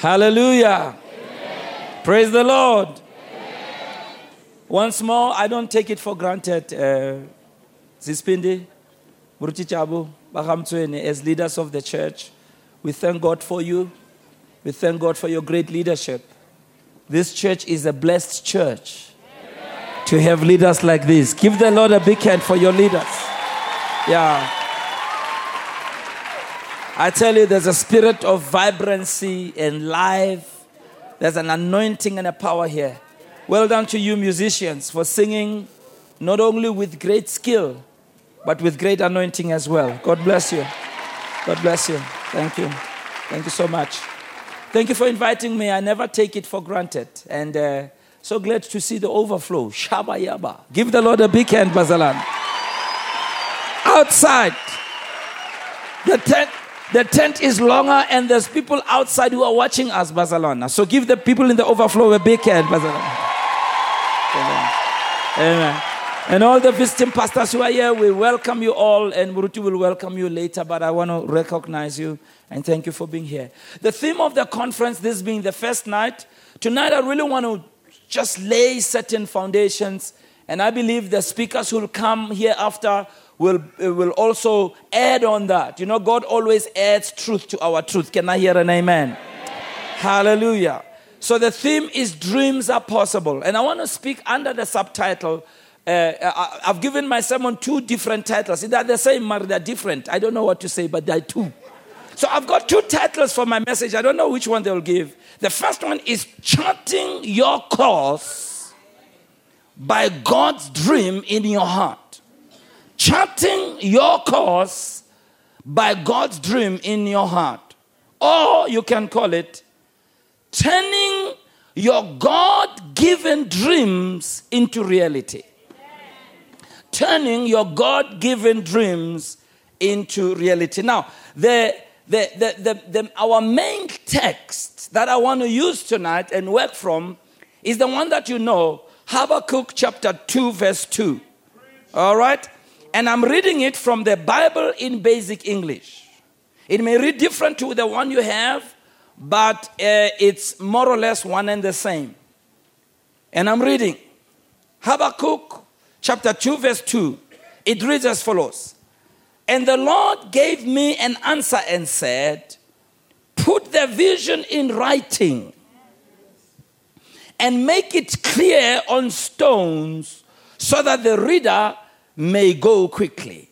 Hallelujah. Praise the Lord. Once more, I don't take it for granted. Uh, Zispindi, Murutichabu, as leaders of the church, we thank God for you. We thank God for your great leadership. This church is a blessed church to have leaders like this. Give the Lord a big hand for your leaders. Yeah. I tell you, there's a spirit of vibrancy and life. There's an anointing and a power here. Well done to you, musicians, for singing not only with great skill, but with great anointing as well. God bless you. God bless you. Thank you. Thank you so much. Thank you for inviting me. I never take it for granted. And uh, so glad to see the overflow. Shaba Yaba. Give the Lord a big hand, Bazalan. Outside, the tent, the tent is longer, and there's people outside who are watching us, Barcelona. So give the people in the overflow a big hand, Barcelona. Amen. Amen. And all the visiting pastors who are here, we welcome you all, and Muruti will welcome you later, but I want to recognize you and thank you for being here. The theme of the conference, this being the first night, tonight I really want to just lay certain foundations, and I believe the speakers who will come here after will, will also add on that. You know, God always adds truth to our truth. Can I hear an amen? amen? Hallelujah. So the theme is Dreams Are Possible. And I want to speak under the subtitle. Uh, I've given my sermon two different titles. They're the same, but they're different. I don't know what to say, but they're two. So I've got two titles for my message. I don't know which one they'll give. The first one is Charting Your Course by God's Dream in Your Heart charting your course by God's dream in your heart. Or you can call it turning your God given dreams into reality. Turning your God given dreams into reality. Now, the, the, the, the, our main text that I want to use tonight and work from is the one that you know Habakkuk chapter 2, verse 2. All right? And I'm reading it from the Bible in basic English. It may read different to the one you have, but uh, it's more or less one and the same. And I'm reading Habakkuk chapter 2, verse 2. It reads as follows And the Lord gave me an answer and said, Put the vision in writing and make it clear on stones so that the reader may go quickly.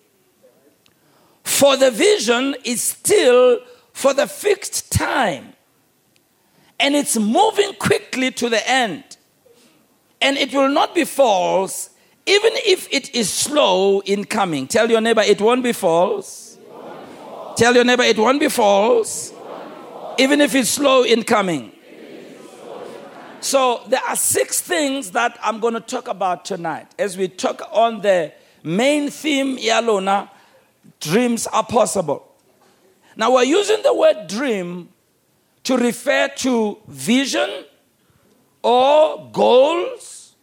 For the vision is still for the fixed time, and it's moving quickly to the end. And it will not be false, even if it is slow in coming. Tell your neighbor, it won't be false. Tell your neighbor, it won't be false, even if it's slow in coming. So, there are six things that I'm going to talk about tonight as we talk on the main theme yalona dreams are possible. Now we're using the word dream to refer to vision or goals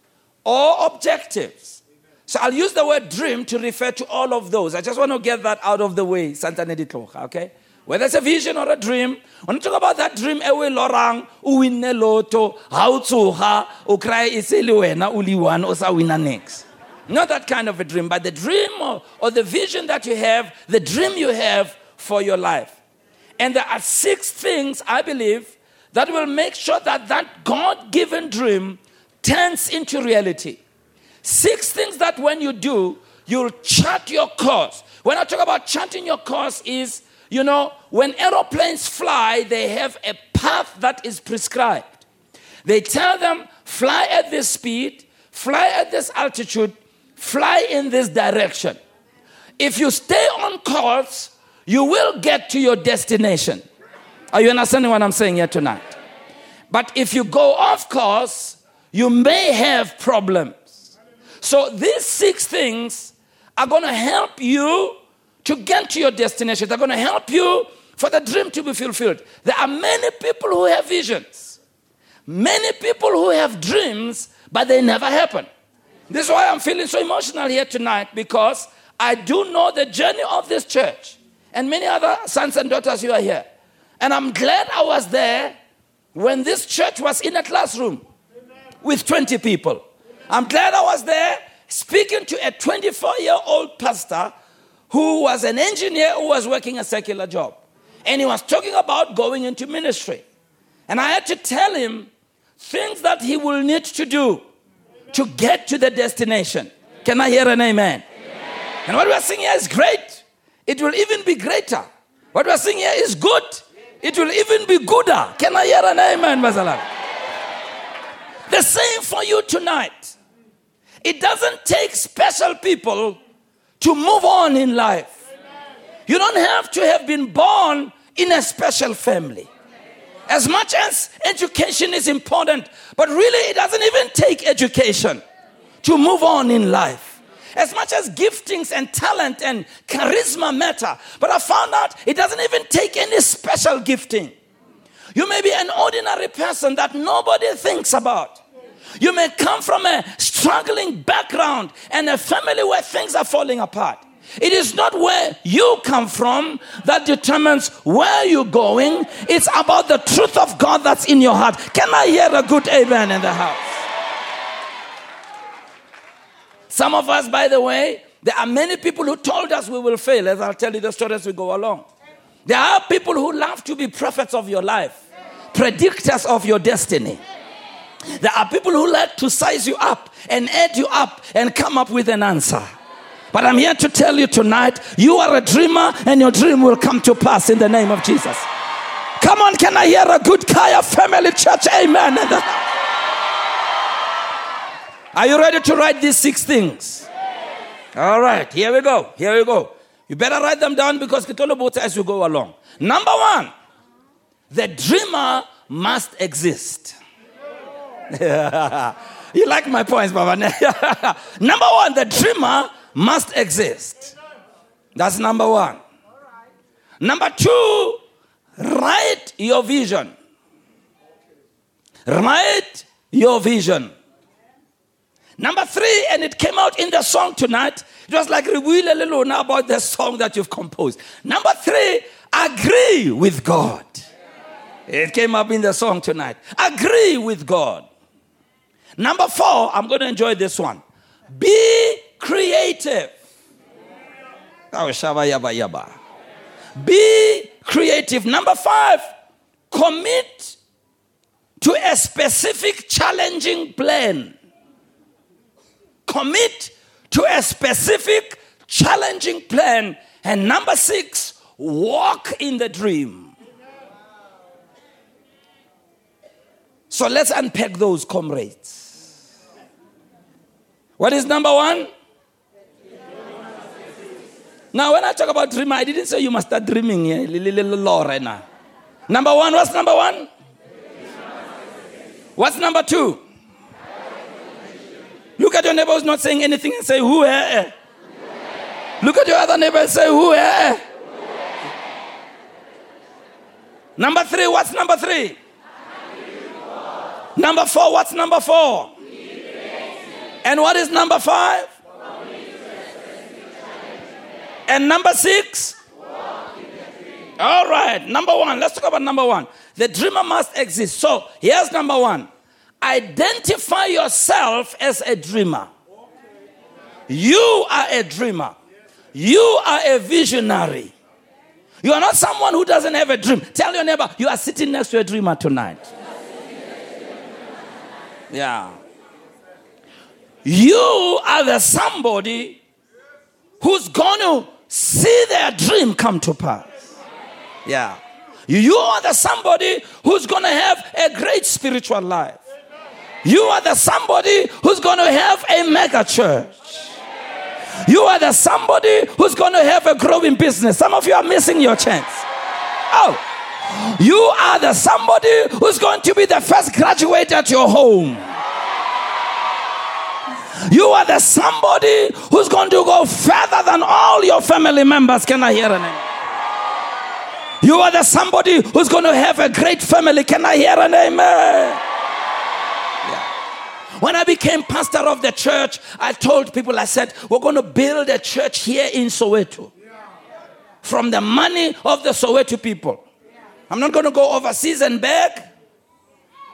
or objectives. So i'll use the word dream to refer to all of those. I just want to get that out of the way Santa Neditlocha, okay? Whether it's a vision or a dream when you talk about that dream ewe lorang o winne loto ha o tsoga o kry e se le wena o le sa wina next not that kind of a dream, but the dream or, or the vision that you have, the dream you have for your life. And there are six things, I believe, that will make sure that that God given dream turns into reality. Six things that when you do, you'll chart your course. When I talk about charting your course, is you know, when aeroplanes fly, they have a path that is prescribed. They tell them, fly at this speed, fly at this altitude, fly in this direction. If you stay on course, you will get to your destination. Are you understanding what I'm saying here tonight? But if you go off course, you may have problems. So these six things are going to help you to get to your destination. They're going to help you for the dream to be fulfilled. There are many people who have visions, many people who have dreams, but they never happen. This is why I'm feeling so emotional here tonight because I do know the journey of this church and many other sons and daughters who are here. And I'm glad I was there when this church was in a classroom with 20 people. I'm glad I was there speaking to a 24 year old pastor who was an engineer who was working a secular job. And he was talking about going into ministry. And I had to tell him things that he will need to do to get to the destination. Can I hear an amen? amen? And what we're seeing here is great. It will even be greater. What we're seeing here is good. It will even be gooder. Can I hear an amen, Basalam? The same for you tonight. It doesn't take special people to move on in life. You don't have to have been born in a special family. As much as education is important, but really it doesn't even take education to move on in life. As much as giftings and talent and charisma matter, but I found out it doesn't even take any special gifting. You may be an ordinary person that nobody thinks about. You may come from a struggling background and a family where things are falling apart. It is not where you come from that determines where you're going. It's about the truth of God that's in your heart. Can I hear a good amen in the house? Some of us, by the way, there are many people who told us we will fail, as I'll tell you the story as we go along. There are people who love to be prophets of your life, predictors of your destiny. There are people who like to size you up and add you up and come up with an answer. But I'm here to tell you tonight you are a dreamer and your dream will come to pass in the name of Jesus. Come on, can I hear a good Kaya family church? Amen. Are you ready to write these six things? All right, here we go. Here we go. You better write them down because Kitolo as you go along. Number one, the dreamer must exist. you like my points, Baba. number one, the dreamer must exist. That's number one. Number two, write your vision. Write your vision. Number three, and it came out in the song tonight. It was like reveal a little now about the song that you've composed. Number three, agree with God. It came up in the song tonight. Agree with God. Number four, I'm going to enjoy this one. Be creative. Be creative. Number five, commit to a specific challenging plan. Commit to a specific challenging plan. And number six, walk in the dream. So let's unpack those comrades. What is number one? Now, when I talk about dream, I didn't say you must start dreaming here. Lorena. Number one, what's number one? What's number two? Look at your neighbor who's not saying anything and say, Who? Eh? Look at your other neighbor and say, Who? Eh? Number three, what's number three? Number four, what's number four? And what is number five? And number six? All right, number one. Let's talk about number one. The dreamer must exist. So here's number one identify yourself as a dreamer. You are a dreamer, you are a visionary. You are not someone who doesn't have a dream. Tell your neighbor, you are sitting next to a dreamer tonight. Yeah. You are the somebody who's going to see their dream come to pass. Yeah. You are the somebody who's going to have a great spiritual life. You are the somebody who's going to have a mega church. You are the somebody who's going to have a growing business. Some of you are missing your chance. Oh, you are the somebody who's going to be the first graduate at your home. You are the somebody who's going to go further than all your family members. Can I hear a name? You are the somebody who's going to have a great family. Can I hear a name? When I became pastor of the church, I told people, I said, we're going to build a church here in Soweto from the money of the Soweto people. I'm not going to go overseas and beg.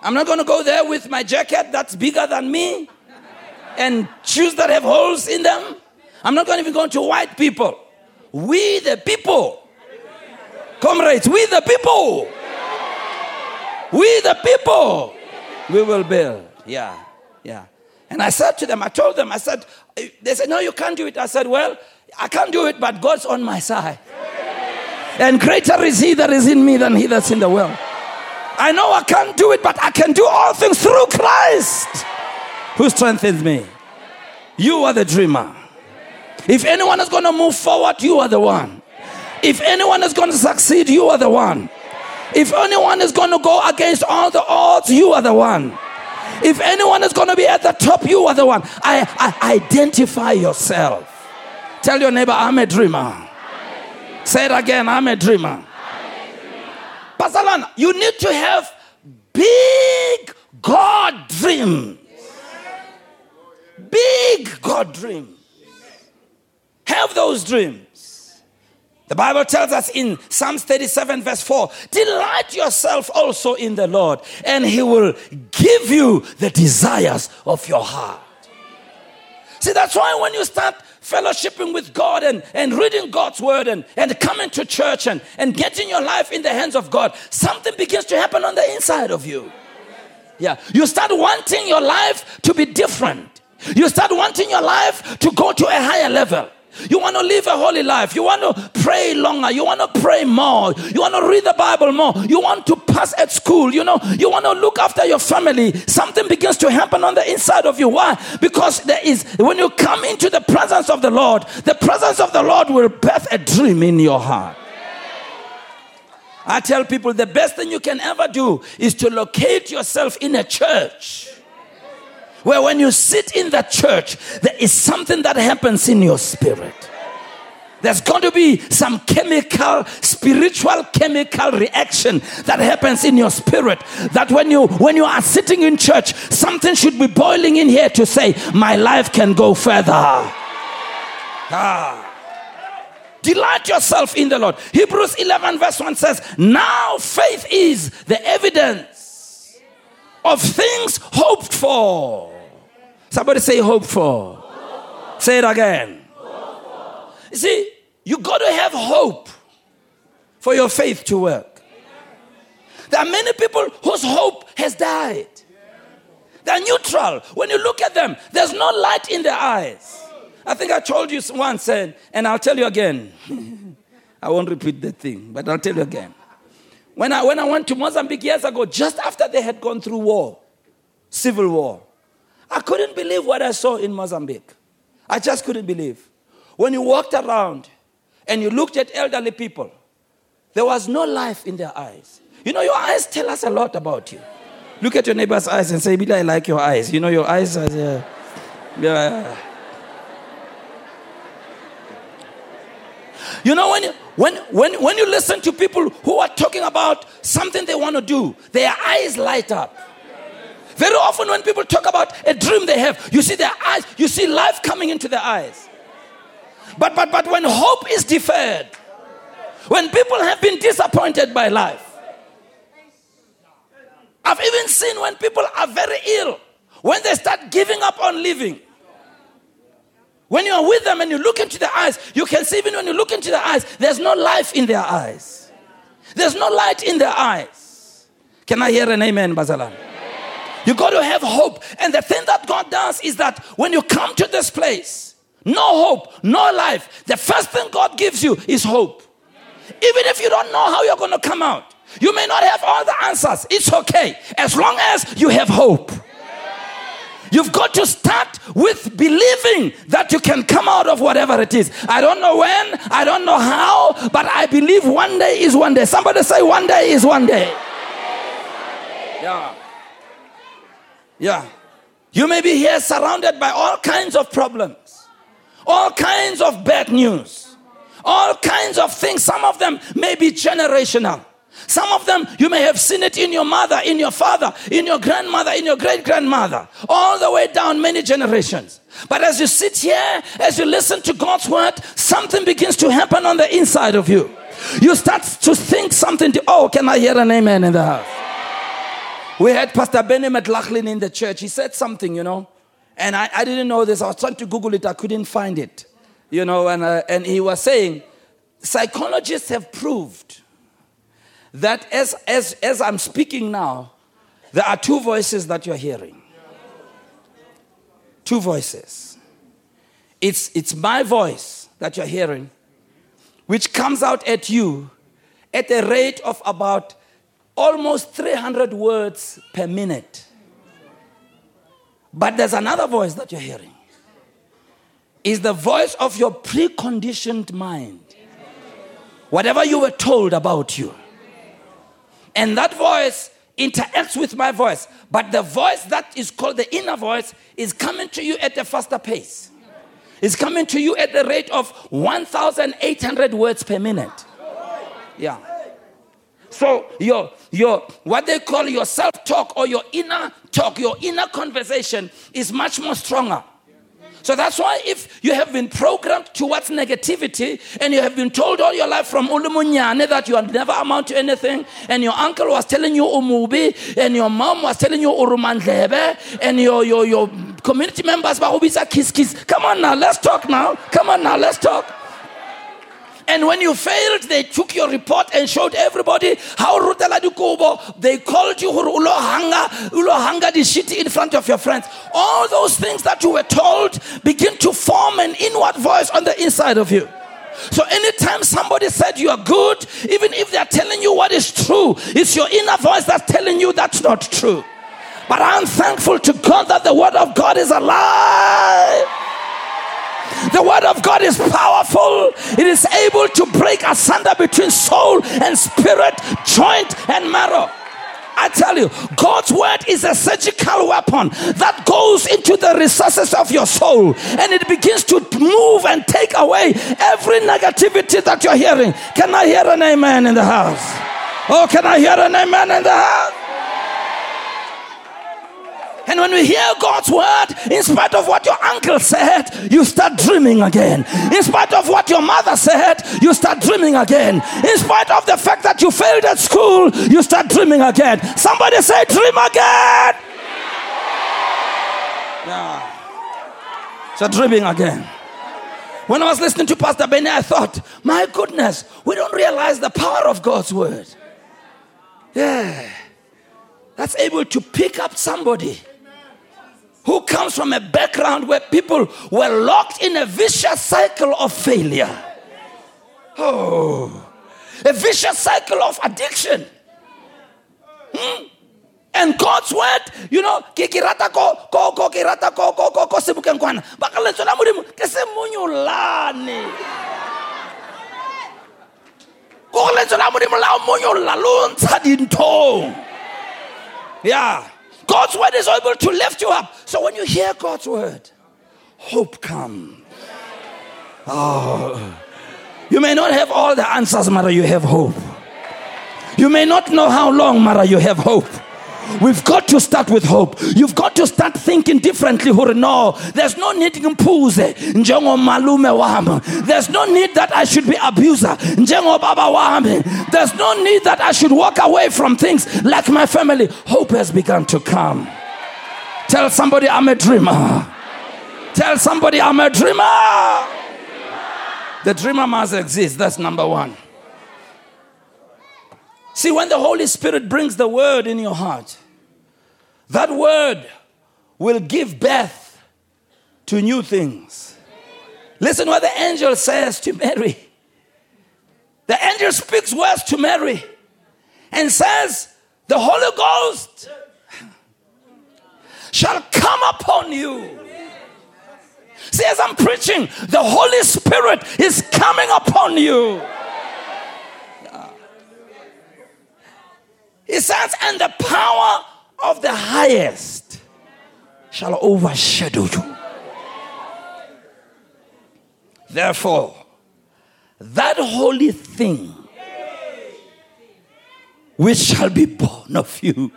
I'm not going to go there with my jacket that's bigger than me and shoes that have holes in them. I'm not going to even go to white people. We the people. Comrades, we the people. We the people. We will build. Yeah, yeah. And I said to them, I told them, I said, they said, no, you can't do it. I said, well, I can't do it, but God's on my side. And greater is He that is in me than He that's in the world. I know I can't do it, but I can do all things through Christ who strengthens me. You are the dreamer. If anyone is going to move forward, you are the one. If anyone is going to succeed, you are the one. If anyone is going to go against all the odds, you are the one. If anyone is going to be at the top, you are the one. I, I identify yourself. Tell your neighbor, I'm a dreamer. Say it again, I'm a dreamer. Pastor you need to have big God dreams. Big God dreams. Have those dreams. The Bible tells us in Psalms 37, verse 4 Delight yourself also in the Lord, and He will give you the desires of your heart. See, that's why when you start fellowshipping with God and, and reading God's word and, and coming to church and, and getting your life in the hands of God, something begins to happen on the inside of you. Yeah. You start wanting your life to be different. You start wanting your life to go to a higher level. You want to live a holy life. You want to pray longer. You want to pray more. You want to read the Bible more. You want to pass at school. You know, you want to look after your family. Something begins to happen on the inside of you. Why? Because there is, when you come into the presence of the Lord, the presence of the Lord will birth a dream in your heart. I tell people the best thing you can ever do is to locate yourself in a church where when you sit in the church, there is something that happens in your spirit. There's going to be some chemical, spiritual chemical reaction that happens in your spirit. That when you when you are sitting in church, something should be boiling in here to say, My life can go further. Ah. Delight yourself in the Lord. Hebrews 11, verse 1 says, Now faith is the evidence of things hoped for Somebody say hope for. Say it again. You see, you got to have hope for your faith to work. There are many people whose hope has died. They're neutral. When you look at them, there's no light in their eyes. I think I told you once, and, and I'll tell you again. I won't repeat the thing, but I'll tell you again. When I, when I went to Mozambique years ago, just after they had gone through war, civil war, I couldn't believe what I saw in Mozambique. I just couldn't believe. When you walked around and you looked at elderly people, there was no life in their eyes. You know, your eyes tell us a lot about you. Look at your neighbor's eyes and say, Bila, I like your eyes. You know, your eyes are. Uh, yeah. You know, when when, when, when you listen to people who are talking about something they want to do, their eyes light up. Very often, when people talk about a dream they have, you see their eyes, you see life coming into their eyes. But, but, but when hope is deferred, when people have been disappointed by life, I've even seen when people are very ill, when they start giving up on living. When you are with them and you look into their eyes, you can see even when you look into their eyes, there's no life in their eyes. There's no light in their eyes. Can I hear an amen, Bazalan? You got to have hope. And the thing that God does is that when you come to this place, no hope, no life, the first thing God gives you is hope. Even if you don't know how you're going to come out, you may not have all the answers. It's okay as long as you have hope. You've got to start with believing that you can come out of whatever it is. I don't know when, I don't know how, but I believe one day is one day. Somebody say, one day is one day. Yeah. Yeah. You may be here surrounded by all kinds of problems, all kinds of bad news, all kinds of things. Some of them may be generational. Some of them, you may have seen it in your mother, in your father, in your grandmother, in your great grandmother, all the way down many generations. But as you sit here, as you listen to God's word, something begins to happen on the inside of you. You start to think something, to, oh, can I hear an amen in the house? We had Pastor Benny McLaughlin in the church. He said something, you know, and I, I didn't know this. I was trying to Google it, I couldn't find it, you know, and, uh, and he was saying, psychologists have proved that as, as, as I'm speaking now, there are two voices that you're hearing. Two voices. It's, it's my voice that you're hearing, which comes out at you at a rate of about almost 300 words per minute. But there's another voice that you're hearing. Is the voice of your preconditioned mind. Whatever you were told about you. And that voice interacts with my voice. But the voice that is called the inner voice is coming to you at a faster pace. It's coming to you at the rate of 1,800 words per minute. Yeah. So your your what they call your self-talk or your inner talk, your inner conversation is much more stronger. So that's why if you have been programmed towards negativity and you have been told all your life from Ulumunyane that you will never amount to anything, and your uncle was telling you Umubi, and your mom was telling you Urumandlebe, and your, your, your community members, kiss kiss. Come on now, let's talk now. Come on now, let's talk. And when you failed, they took your report and showed everybody how Rutela Dukubo, they called you Ulo Hanga, Ulo Hanga the shit in front of your friends. All those things that you were told begin to form an inward voice on the inside of you. So anytime somebody said you are good, even if they're telling you what is true, it's your inner voice that's telling you that's not true. But I'm thankful to God that the word of God is alive. The word of God is powerful. It is able to break asunder between soul and spirit, joint and marrow. I tell you, God's word is a surgical weapon that goes into the recesses of your soul and it begins to move and take away every negativity that you're hearing. Can I hear an amen in the house? Oh, can I hear an amen in the house? And when we hear God's word, in spite of what your uncle said, you start dreaming again. In spite of what your mother said, you start dreaming again. In spite of the fact that you failed at school, you start dreaming again. Somebody say, Dream again. Yeah. So dreaming again. When I was listening to Pastor Benny, I thought, my goodness, we don't realize the power of God's word. Yeah. That's able to pick up somebody who comes from a background where people were locked in a vicious cycle of failure. Oh, a vicious cycle of addiction. Hmm? And God's word, you know, ke ke rata ko ko ko ke rata ko ko ko ko sebukeng kwana. Ba ka lentswe la modimo ke se monyolane. Yeah. God's word is able to lift you up. So when you hear God's word, hope comes. Oh. You may not have all the answers, Mara, you have hope. You may not know how long, Mara, you have hope. We've got to start with hope. You've got to start thinking differently. No, there's no need mpuze. There's no need that I should be abuser. There's no need that I should walk away from things like my family. Hope has begun to come. Tell somebody I'm a dreamer. Tell somebody I'm a dreamer. The dreamer must exist. That's number one. See, when the Holy Spirit brings the word in your heart, that word will give birth to new things. Listen what the angel says to Mary. The angel speaks words to Mary and says, The Holy Ghost shall come upon you. See, as I'm preaching, the Holy Spirit is coming upon you. He says, and the power of the highest shall overshadow you. Therefore, that holy thing which shall be born of you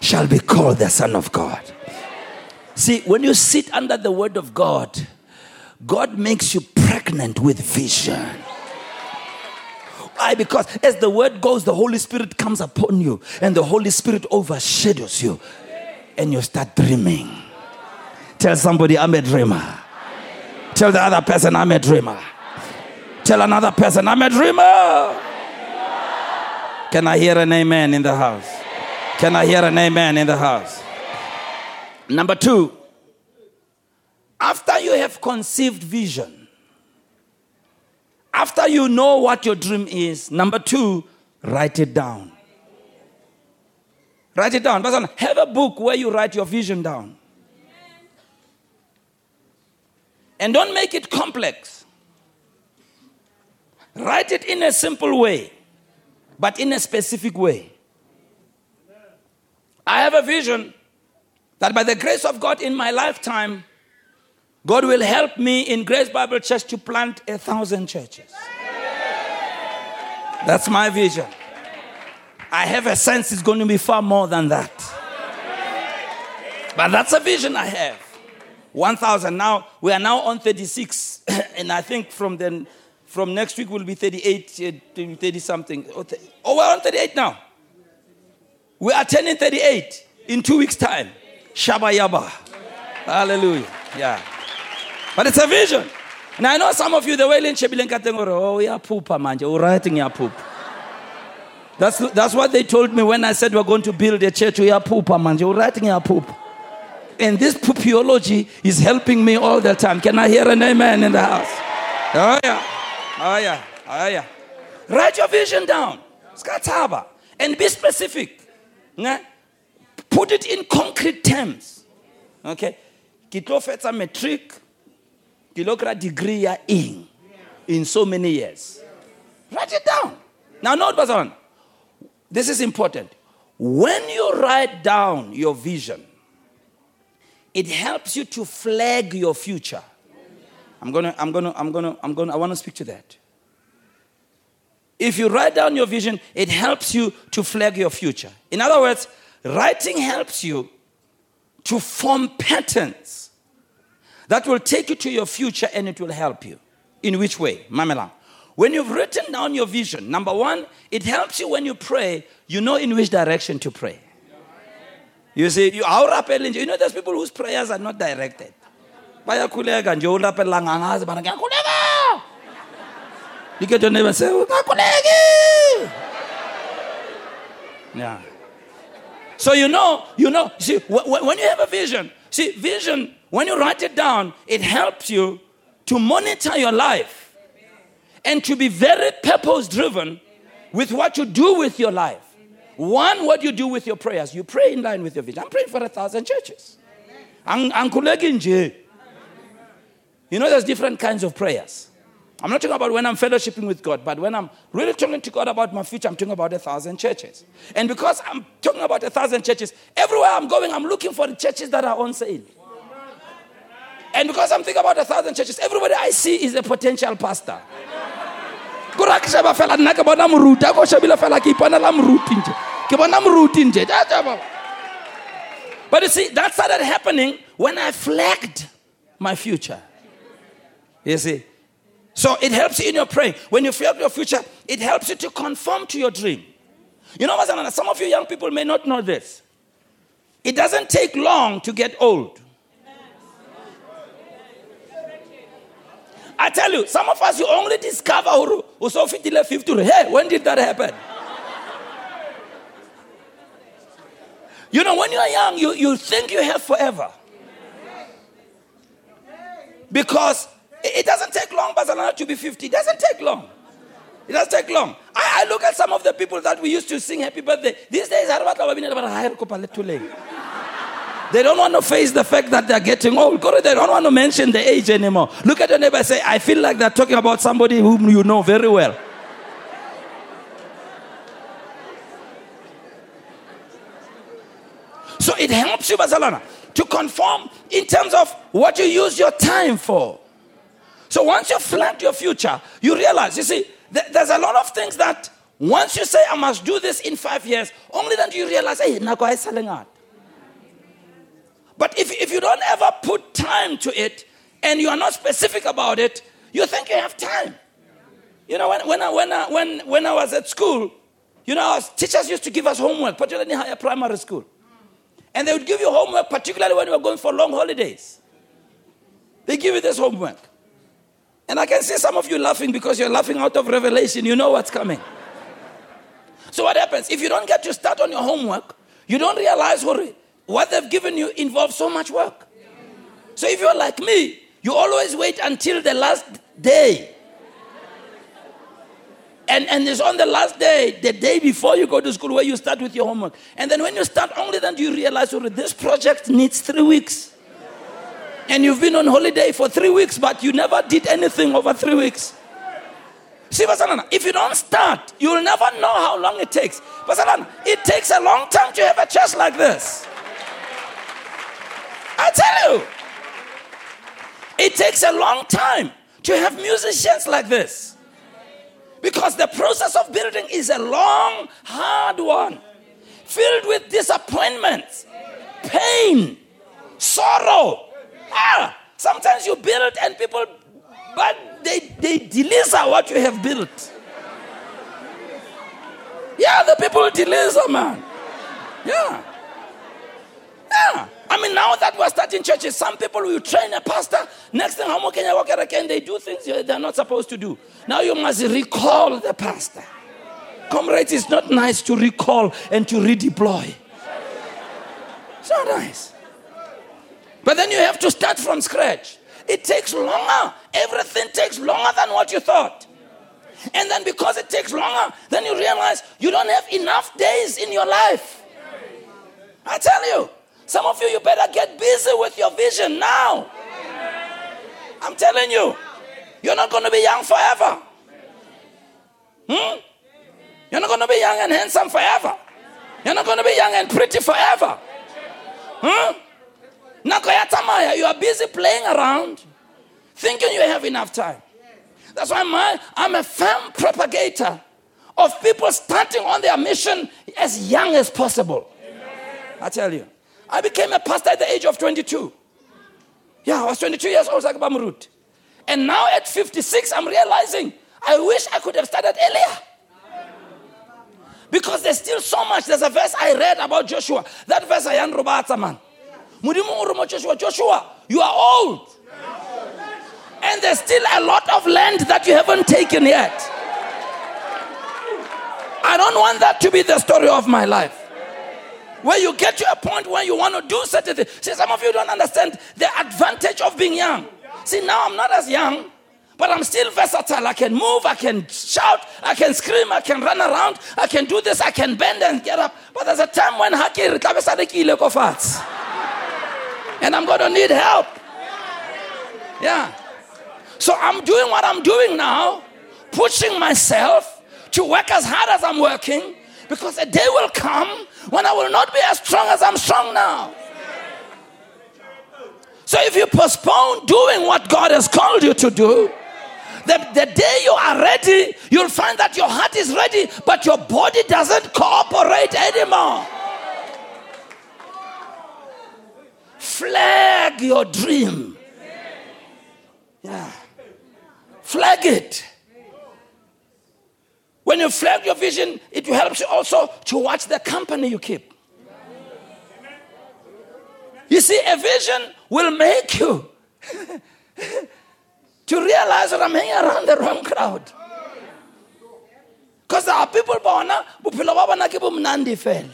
shall be called the Son of God. See, when you sit under the word of God, God makes you pregnant with vision. Why? Because as the word goes, the Holy Spirit comes upon you and the Holy Spirit overshadows you and you start dreaming. Tell somebody, I'm a dreamer. Tell the other person, I'm a dreamer. Tell another person, I'm a dreamer. Can I hear an amen in the house? Can I hear an amen in the house? Number two, after you have conceived vision, after you know what your dream is, number two, write it down. Write it down. Have a book where you write your vision down. And don't make it complex. Write it in a simple way, but in a specific way. I have a vision that by the grace of God in my lifetime, God will help me in Grace Bible Church to plant a thousand churches. That's my vision. I have a sense it's going to be far more than that. But that's a vision I have. 1,000. Now, we are now on 36. and I think from then, from next week, we'll be 38, uh, 30 something. Oh, we're on 38 now. We are turning 38 in two weeks' time. Shaba Yaba. Hallelujah. Yeah. But it's a vision. And I know some of you, the way in Chebilenka oh, yeah, man. You're writing your poop. That's, that's what they told me when I said we're going to build a church. We are poopa, man. You're writing oh, your poop. And this poopology is helping me all the time. Can I hear an amen in the house? Oh, yeah. Oh, yeah. Oh, yeah. Write your vision down. Skataba. And be specific. Put it in concrete terms. Okay? Ke tlo lo degree ya in in so many years. Write it down. Now note Bazan. This is important. When you write down your vision, it helps you to flag your future. I'm gonna, I'm gonna, I'm gonna, I'm gonna, I wanna speak to that. If you write down your vision, it helps you to flag your future. In other words, writing helps you to form patterns that will take you to your future and it will help you. In which way? Mamela. When you've written down your vision, number one, it helps you when you pray, you know in which direction to pray. You see, you, you know, there's people whose prayers are not directed. Look at your neighbor say, Yeah. So you know, you know, see, when you have a vision, see, vision, when you write it down, it helps you to monitor your life and to be very purpose driven with what you do with your life. One, what you do with your prayers. You pray in line with your vision. I'm praying for a thousand churches. You know, there's different kinds of prayers. I'm not talking about when I'm fellowshipping with God, but when I'm really talking to God about my future, I'm talking about a thousand churches. And because I'm talking about a thousand churches, everywhere I'm going, I'm looking for the churches that are on sale. And because I'm thinking about a thousand churches, everybody I see is a potential pastor. But you see, that started happening when I flagged my future. You see, so it helps you in your praying. When you feel your future, it helps you to conform to your dream. You know, what? some of you young people may not know this. It doesn't take long to get old. I tell you, some of us, you only discover who so 50 50. Hey, when did that happen? you know, when you are young, you, you think you have forever. Because it doesn't take long, Barcelona, to be 50. It doesn't take long. It doesn't take long. I, I look at some of the people that we used to sing happy birthday. These days, they don't want to face the fact that they're getting old. They don't want to mention the age anymore. Look at your neighbor say, I feel like they're talking about somebody whom you know very well. So it helps you, Barcelona, to conform in terms of what you use your time for. So once you've planned your future, you realize, you see, th- there's a lot of things that once you say, I must do this in five years, only then do you realize, hey, Nako is selling out. But if, if you don't ever put time to it and you are not specific about it, you think you have time. You know, when, when, I, when, I, when, when I was at school, you know, our teachers used to give us homework, particularly in higher primary school. And they would give you homework, particularly when you were going for long holidays. They give you this homework. And I can see some of you laughing because you're laughing out of revelation. You know what's coming. So, what happens? If you don't get to start on your homework, you don't realize what they've given you involves so much work. So, if you're like me, you always wait until the last day. And, and it's on the last day, the day before you go to school, where you start with your homework. And then when you start, only then do you realize oh, this project needs three weeks and you've been on holiday for three weeks, but you never did anything over three weeks. See, Basalana, if you don't start, you'll never know how long it takes. Basalana, it takes a long time to have a church like this. I tell you, it takes a long time to have musicians like this. Because the process of building is a long, hard one, filled with disappointments, pain, sorrow, Ah, sometimes you build and people, but they, they deliver what you have built. Yeah, the people deliver, man. Yeah. Yeah. I mean, now that we're starting churches, some people will train a pastor. Next thing, how can you walk again? They do things they're not supposed to do. Now you must recall the pastor. Comrades, it's not nice to recall and to redeploy. It's not nice. But then you have to start from scratch. It takes longer. Everything takes longer than what you thought. And then because it takes longer, then you realize you don't have enough days in your life. I tell you, some of you, you better get busy with your vision now. I'm telling you, you're not going to be young forever. Hmm? You're not going to be young and handsome forever. You're not going to be young and pretty forever. Hmm? you are busy playing around, thinking you have enough time. That's why my, I'm a firm propagator of people starting on their mission as young as possible. I tell you. I became a pastor at the age of 22. Yeah, I was 22 years old, like Bamrut. And now at 56, I'm realizing I wish I could have started earlier. Because there's still so much. There's a verse I read about Joshua. That verse I am man joshua joshua you are old and there's still a lot of land that you haven't taken yet i don't want that to be the story of my life where you get to a point where you want to do certain things see some of you don't understand the advantage of being young see now i'm not as young but I'm still versatile. I can move, I can shout, I can scream, I can run around, I can do this, I can bend and get up. But there's a time when haki and I'm going to need help. Yeah. So I'm doing what I'm doing now, pushing myself to work as hard as I'm working because a day will come when I will not be as strong as I'm strong now. So if you postpone doing what God has called you to do, the, the day you are ready, you'll find that your heart is ready, but your body doesn't cooperate anymore. Flag your dream. Yeah. Flag it. When you flag your vision, it helps you also to watch the company you keep. You see, a vision will make you to realize that I'm hanging around the wrong crowd. Because there are people born, bophelo ba bona ke bomnandi fela.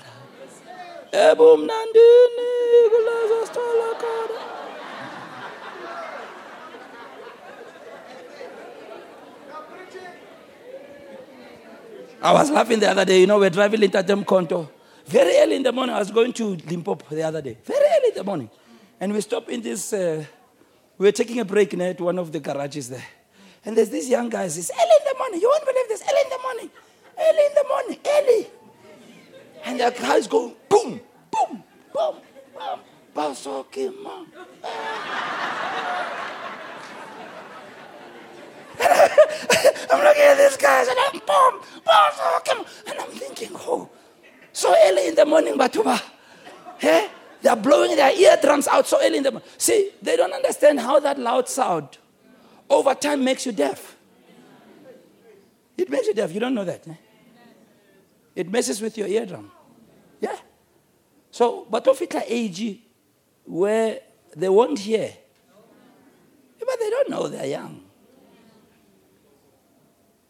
Eh, Ebomnandini kuleza sithola khona. I was laughing the other day. You know, we're driving in Tatem Konto. Very early in the morning, I was going to Limpopo the other day. Very early in the morning. And we stopped in this, uh, we were taking a break at one of the garages there. And there's this young guy, says, early in the morning. You won't believe this. Early in the morning. Early in the morning. Early. And the guys going, boom, boom, boom, boom. Basoki, mom. I'm looking at these guys and I'm boom, boom, and I'm thinking, oh, so early in the morning, Batuba. Hey, they're blowing their eardrums out so early in the morning. See, they don't understand how that loud sound over time makes you deaf. It makes you deaf. You don't know that. Eh? It messes with your eardrum. Yeah. So, but of it age where they won't hear. But they don't know they're young.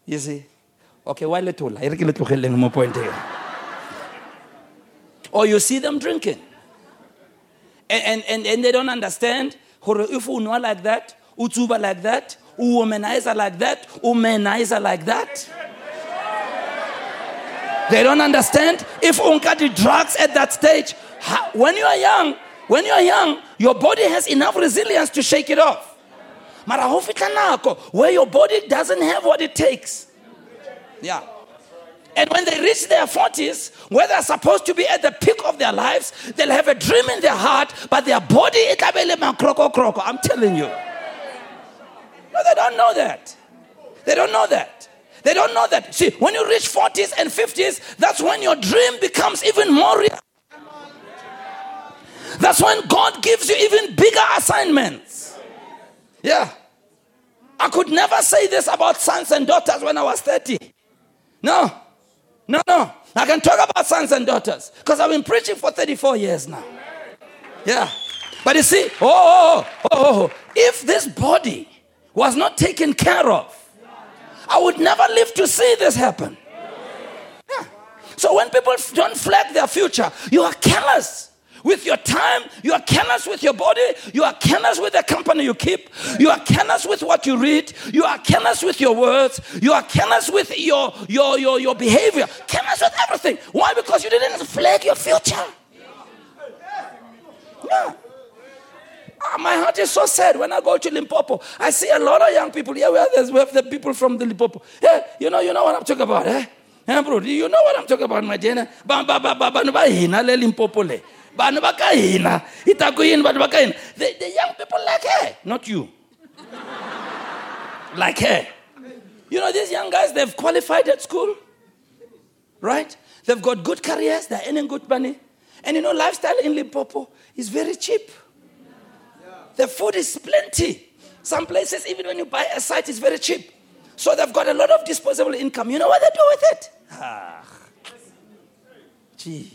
You see? Okay, why little? Or you see them drinking. And, and, and, and they don't understand. If you know like that, utuba like that, womanizer like that, womanizer like that. They don't understand. If unka the drugs at that stage, when you are young, when you are young, your body has enough resilience to shake it off. Mara where your body doesn't have what it takes. Yeah. And when they reach their 40s, where they're supposed to be at the peak of their lives, they'll have a dream in their heart, but their body, I'm telling you. No, they don't know that. They don't know that. They don't know that. See, when you reach 40s and 50s, that's when your dream becomes even more real. That's when God gives you even bigger assignments. Yeah. I could never say this about sons and daughters when I was 30. No. No, no. I can talk about sons and daughters because I've been preaching for 34 years now. Yeah. But you see, oh, oh, oh, oh, if this body was not taken care of, I would never live to see this happen. Yeah. So when people don't flag their future, you are careless with your time. You are careless with your body. You are careless with the company you keep. You are careless with what you read. You are careless with your words. You are careless with your, your, your, your behavior. Careless with everything. Why? Because you didn't flag your future. Yeah. Ah, my heart is so sad when I go to Limpopo. I see a lot of young people. Yeah, we have, we have the people from the Limpopo. Yeah, you know, you know what I'm talking about, eh? Yeah, bro, you know what I'm talking about, my dear? Vanhu va ka hina. Hi ta ku yini vanhu va ka hina? The, the young people like her not you. Like her. You know these young guys they've qualified at school right? They've got good careers they're earning good money. And you know lifestyle in limpopo is very cheap. The food is plenty. Some places even when you buy a site it's very cheap. So they've got a lot of disposable income. You know what they do with it? Ah. gee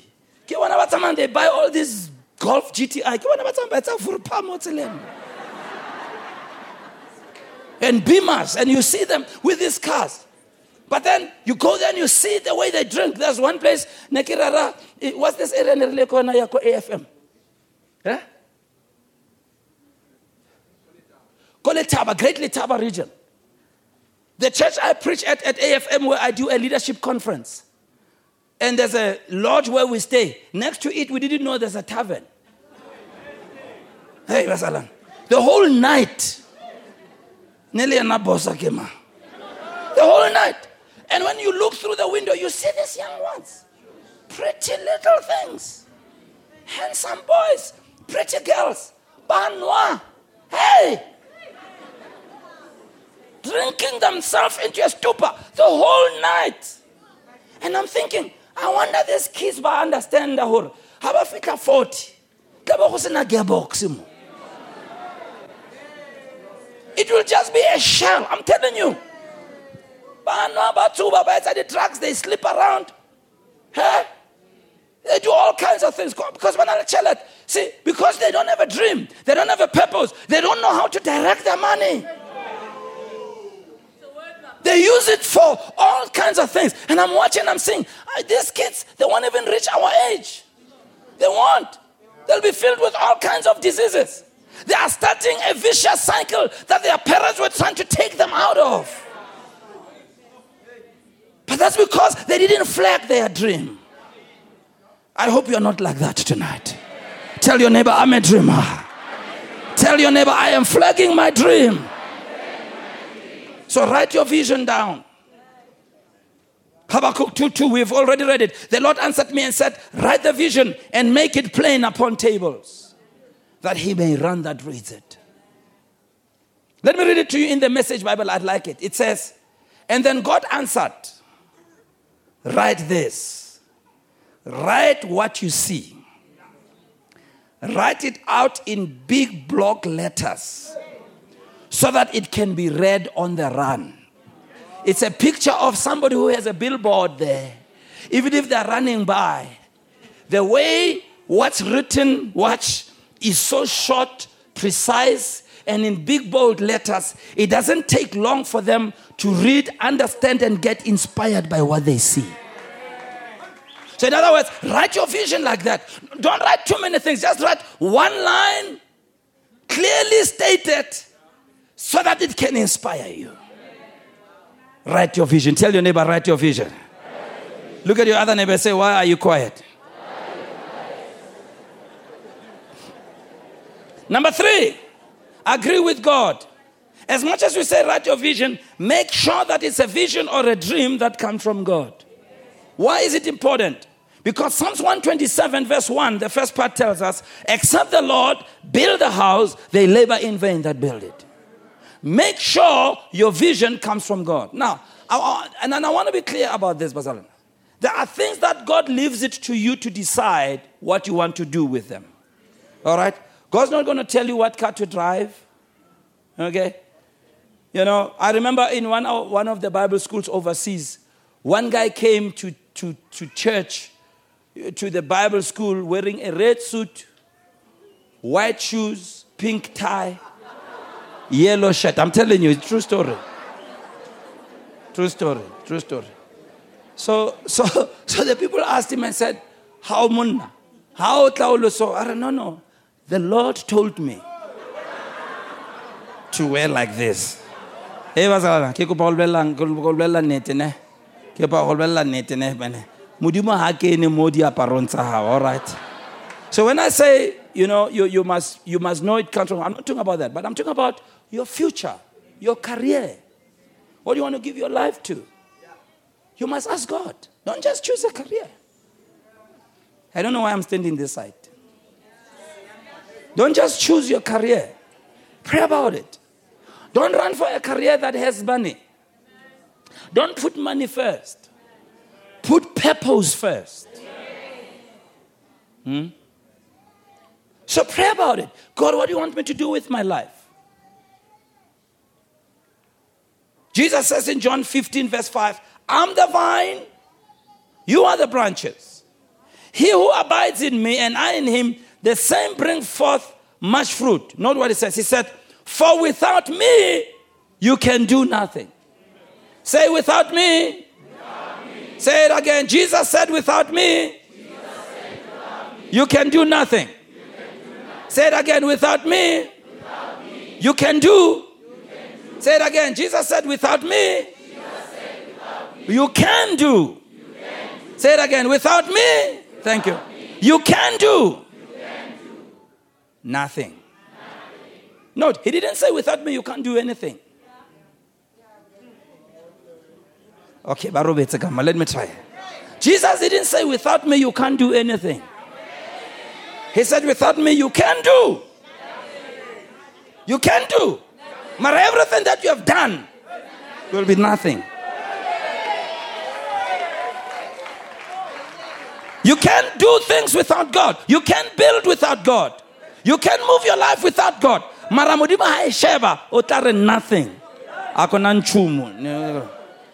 ke bona tsamayang they buy all these golf gti ke bona ba tsamaya ba furpa mo and beamers and you see them with these cars. But then you go there and you see the way they drink. There's one place nekirara eh, what's this area nerile kona ya ko afm yeah? Koletaba, Great Letaba region. The church I preach at at AFM, where I do a leadership conference, and there's a lodge where we stay. Next to it, we didn't know there's a tavern. Hey, Basalan. The whole night. The whole night. And when you look through the window, you see these young ones. Pretty little things. Handsome boys. Pretty girls. Banwa. Hey! Drinking themselves into a stupor the whole night. And I'm thinking, I wonder these kids ba understand hore ha ba fitla 40 tla ba go gearbox mo it will just be a shell i'm telling you bana ba tsuba ba etsa the drugs they slip around huh? They do all kinds of things because when I tell it, see, because they don't have a dream, they don't have a purpose, they don't know how to direct their money. They use it for all kinds of things. And I'm watching, I'm seeing, ah, these kids, they won't even reach our age. They won't. They'll be filled with all kinds of diseases. They are starting a vicious cycle that their parents were trying to take them out of. But that's because they didn't flag their dream. I hope you're not like that tonight. Tell your neighbor, I'm a dreamer. Tell your neighbor, I am flagging my dream. So write your vision down. Habakkuk 2 2, we've already read it. The Lord answered me and said, Write the vision and make it plain upon tables, that he may run that reads it. Let me read it to you in the message Bible. I'd like it. It says, And then God answered, Write this. Write what you see. Write it out in big block letters so that it can be read on the run. It's a picture of somebody who has a billboard there. Even if they're running by, the way what's written, watch, is so short, precise, and in big bold letters. It doesn't take long for them to read, understand, and get inspired by what they see. So, in other words, write your vision like that. Don't write too many things, just write one line, clearly stated, so that it can inspire you. Write your vision. Tell your neighbor, write your vision. Look at your other neighbor say, Why are you quiet? Number three, agree with God. As much as we say write your vision, make sure that it's a vision or a dream that comes from God. Why is it important? Because Psalms 127, verse 1, the first part tells us, except the Lord build a house, they labor in vain that build it. Make sure your vision comes from God. Now, I, and I want to be clear about this, Basalan. There are things that God leaves it to you to decide what you want to do with them. All right? God's not going to tell you what car to drive. Okay? You know, I remember in one of, one of the Bible schools overseas, one guy came to, to, to church, to the Bible school, wearing a red suit, white shoes, pink tie, yellow shirt. I'm telling you, it's true story. True story, true story. So, so, so the people asked him and said, How munna? How taulo so? I don't know, no. The Lord told me to wear like this. Hey, bazalana, ke kopa go bolella go bolella nnete ne. Ke kopa go bolella nnete ne bene. Modimo ha kene mo diaparong tsa hao, all right? So when I say, you know, you, you, must, you must know it comes from, I'm not talking about that, but I'm talking about your future, your career. What do you want to give your life to? You must ask God. Don't just choose a career. I don't know why I'm standing this side. Don't just choose your career. Pray about it. Don't run for a career that has money. Don't put money first. Put purpose first. Hmm? So pray about it. God, what do you want me to do with my life? Jesus says in John 15, verse 5, I'm the vine, you are the branches. He who abides in me and I in him, the same bring forth much fruit. Note what he says. He said, For without me, you can do nothing. Say, without me. without me. Say it again. Jesus said, without me, without me. You, can do nothing. Can do nothing. Say it again. Without me, without me. You, can do. Say it again. Jesus said, without me, you can do. Say it again. Without me, thank you. You can do. Nothing. Note, he didn't say without me you can't do anything. Okay, let me try. Jesus didn't say without me you can't do anything. He said without me you can do. You can do. But everything that you have done will be nothing. You can't do things without God. You can't build without God. You can't move your life without God. Otare nothing.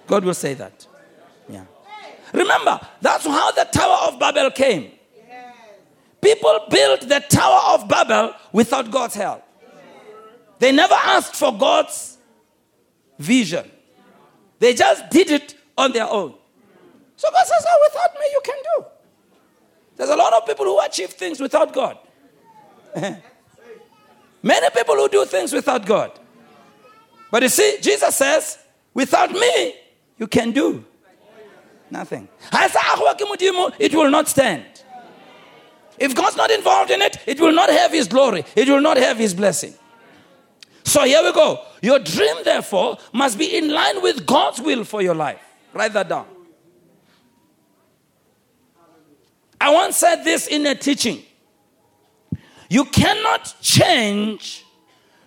God will say that. Yeah. Remember, that's how the Tower of Babel came. People built the Tower of Babel without God's help. They never asked for God's vision. They just did it on their own. So God says, oh, without me, you can do. There's a lot of people who achieve things without God. Many people who do things without God. But you see, Jesus says, without me, you can do nothing. It will not stand. If God's not involved in it, it will not have His glory, it will not have His blessing. So here we go. Your dream, therefore, must be in line with God's will for your life. Write that down. I once said this in a teaching. You cannot change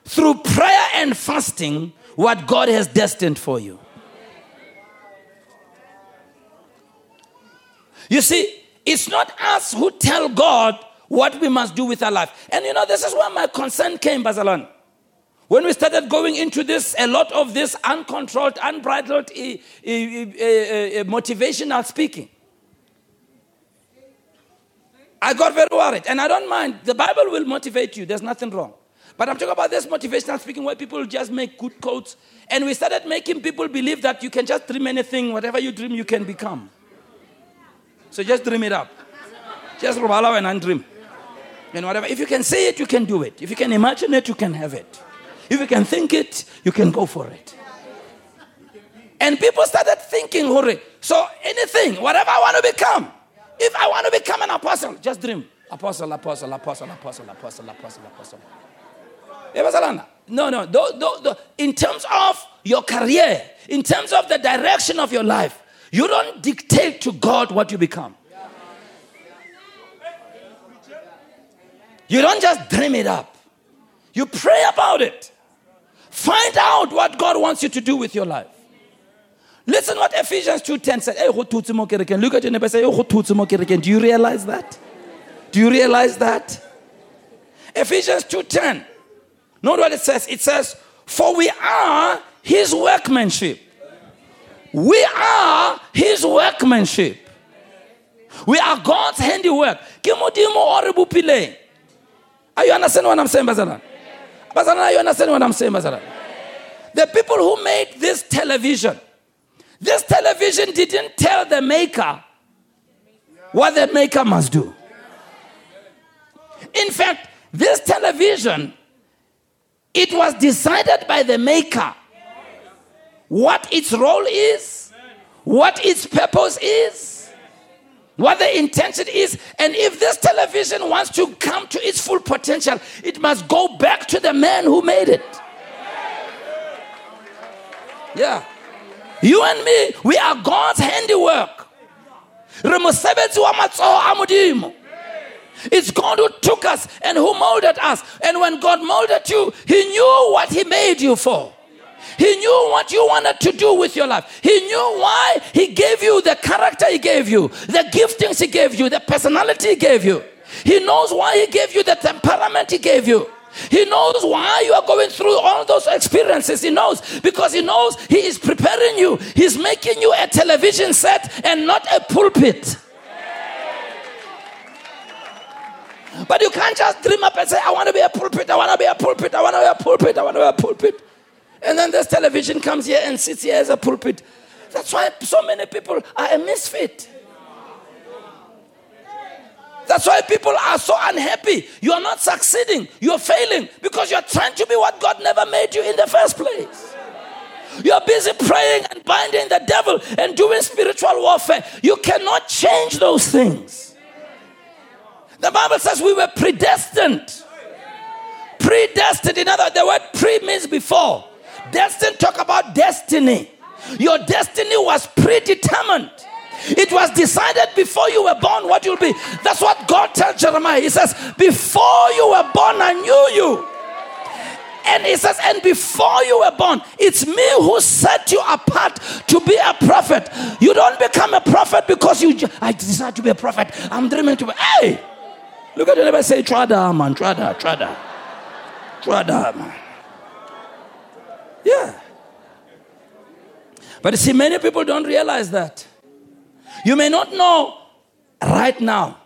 through prayer and fasting what God has destined for you. You see, it's not us who tell God what we must do with our life. And you know, this is where my concern came, Bazalon. When we started going into this, a lot of this uncontrolled, unbridled motivational speaking, I got very worried. And I don't mind. The Bible will motivate you, there's nothing wrong. But I'm talking about this motivational speaking where people just make good quotes. And we started making people believe that you can just dream anything, whatever you dream, you can become. So just dream it up. Just rubala and dream. And whatever. If you can say it, you can do it. If you can imagine it, you can have it. If you can think it, you can go for it. And people started thinking, hurry. So anything, whatever I want to become. If I want to become an apostle, just dream. Apostle, apostle, apostle, apostle, apostle, apostle, apostle. Eh, no, no. Do, do, do. In terms of your career, in terms of the direction of your life, you don't dictate to God what you become. You don't just dream it up. You pray about it. Find out what God wants you to do with your life. Listen what Ephesians 2.10 said. Look at your neighbor say, Do you realize that? Do you realize that? Ephesians 2.10. Note what it says. It says, For we are his workmanship. We are his workmanship. We are God's handiwork. Are you understanding what I'm saying, Bazalan? Bazalan, you understand what I'm saying, Bazalan? The people who made this television, this television didn't tell the maker what the maker must do. In fact, this television, it was decided by the maker what its role is, what its purpose is what the intention is. And if this television wants to come to its full potential, it must go back to the man who made it. Yeah. You and me, we are God's handiwork. It's God who took us and who molded us. And when God molded you, He knew what He made you for. He knew what you wanted to do with your life. He knew why He gave you the character He gave you, the giftings He gave you, the personality He gave you. He knows why He gave you the temperament He gave you. He knows why you are going through all those experiences. He knows because He knows He is preparing you. He's making you a television set and not a pulpit. But you can't just dream up and say, I want to be a pulpit, I want to be a pulpit, I want to be a pulpit, I want to be a pulpit. And then this television comes here and sits here as a pulpit. That's why so many people are a misfit. That's why people are so unhappy. You are not succeeding. You're failing because you're trying to be what God never made you in the first place. You're busy praying and binding the devil and doing spiritual warfare. You cannot change those things. The Bible says we were predestined. Predestined. In other words, the word pre means before. Destiny talk about destiny. Your destiny was predetermined. It was decided before you were born what you'll be. That's what God tells Jeremiah. He says, Before you were born, I knew you. And he says, And before you were born, it's me who set you apart to be a prophet. You don't become a prophet because you, I decide to be a prophet. I'm dreaming to be, hey, look at the neighbor say, Trada, man, Trada, Trada, Trada, man. Yeah. But see, many people don't realize that. You may not know right now.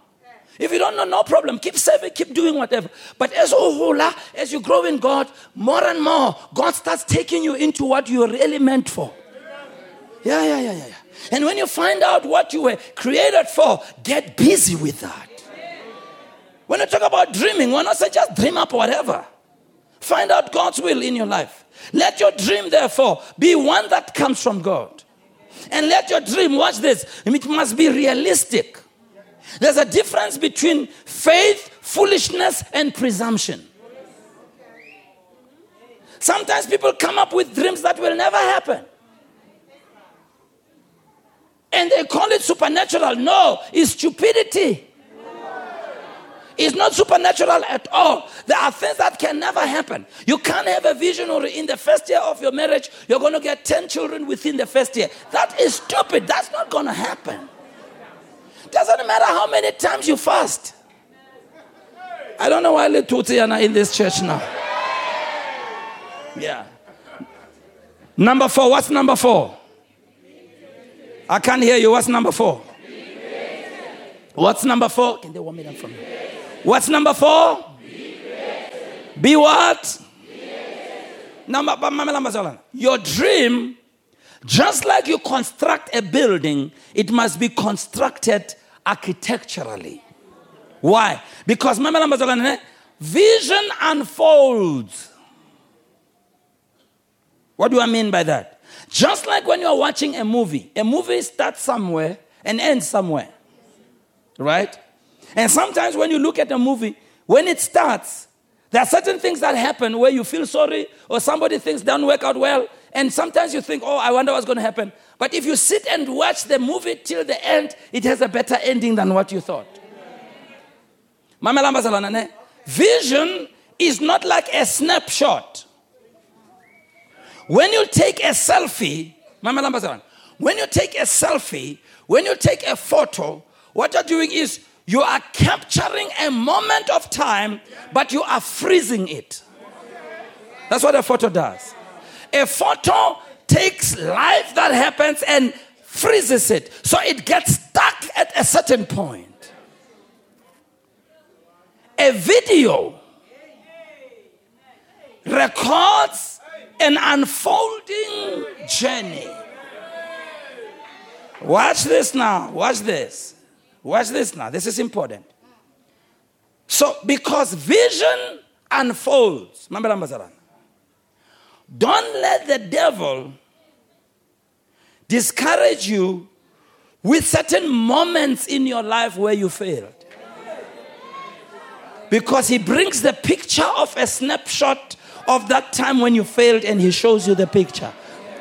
If you don't know, no problem. Keep serving, keep doing whatever. But as hula, as you grow in God, more and more, God starts taking you into what you're really meant for. Yeah, yeah, yeah, yeah, yeah. And when you find out what you were created for, get busy with that. When you talk about dreaming, why not say just dream up whatever? Find out God's will in your life. Let your dream, therefore, be one that comes from God. And let your dream, watch this, it must be realistic. There's a difference between faith, foolishness, and presumption. Sometimes people come up with dreams that will never happen. And they call it supernatural. No, it's stupidity. It's not supernatural at all. There are things that can never happen. You can't have a vision or in the first year of your marriage, you're going to get 10 children within the first year. That is stupid. That's not going to happen. Doesn't matter how many times you fast. I don't know why Letutiana in this church now. Yeah. Number four. What's number four? I can't hear you. What's number four? What's number four? Can they warm it up from here? What's number four? Be what? Number, your dream, just like you construct a building, it must be constructed architecturally. Why? Because vision unfolds. What do I mean by that? Just like when you're watching a movie, a movie starts somewhere and ends somewhere. Right? And sometimes when you look at a movie, when it starts, there are certain things that happen where you feel sorry or somebody thinks don't work out well. And sometimes you think, oh, I wonder what's going to happen. But if you sit and watch the movie till the end, it has a better ending than what you thought. Vision is not like a snapshot. When you take a selfie, when you take a selfie, when you take a photo, what you're doing is you are capturing a moment of time, but you are freezing it. That's what a photo does. A photo takes life that happens and freezes it. So it gets stuck at a certain point. A video records an unfolding journey. Watch this now. Watch this. Watch this now. This is important. So, because vision unfolds, remember don't let the devil discourage you with certain moments in your life where you failed. Because he brings the picture of a snapshot of that time when you failed and he shows you the picture.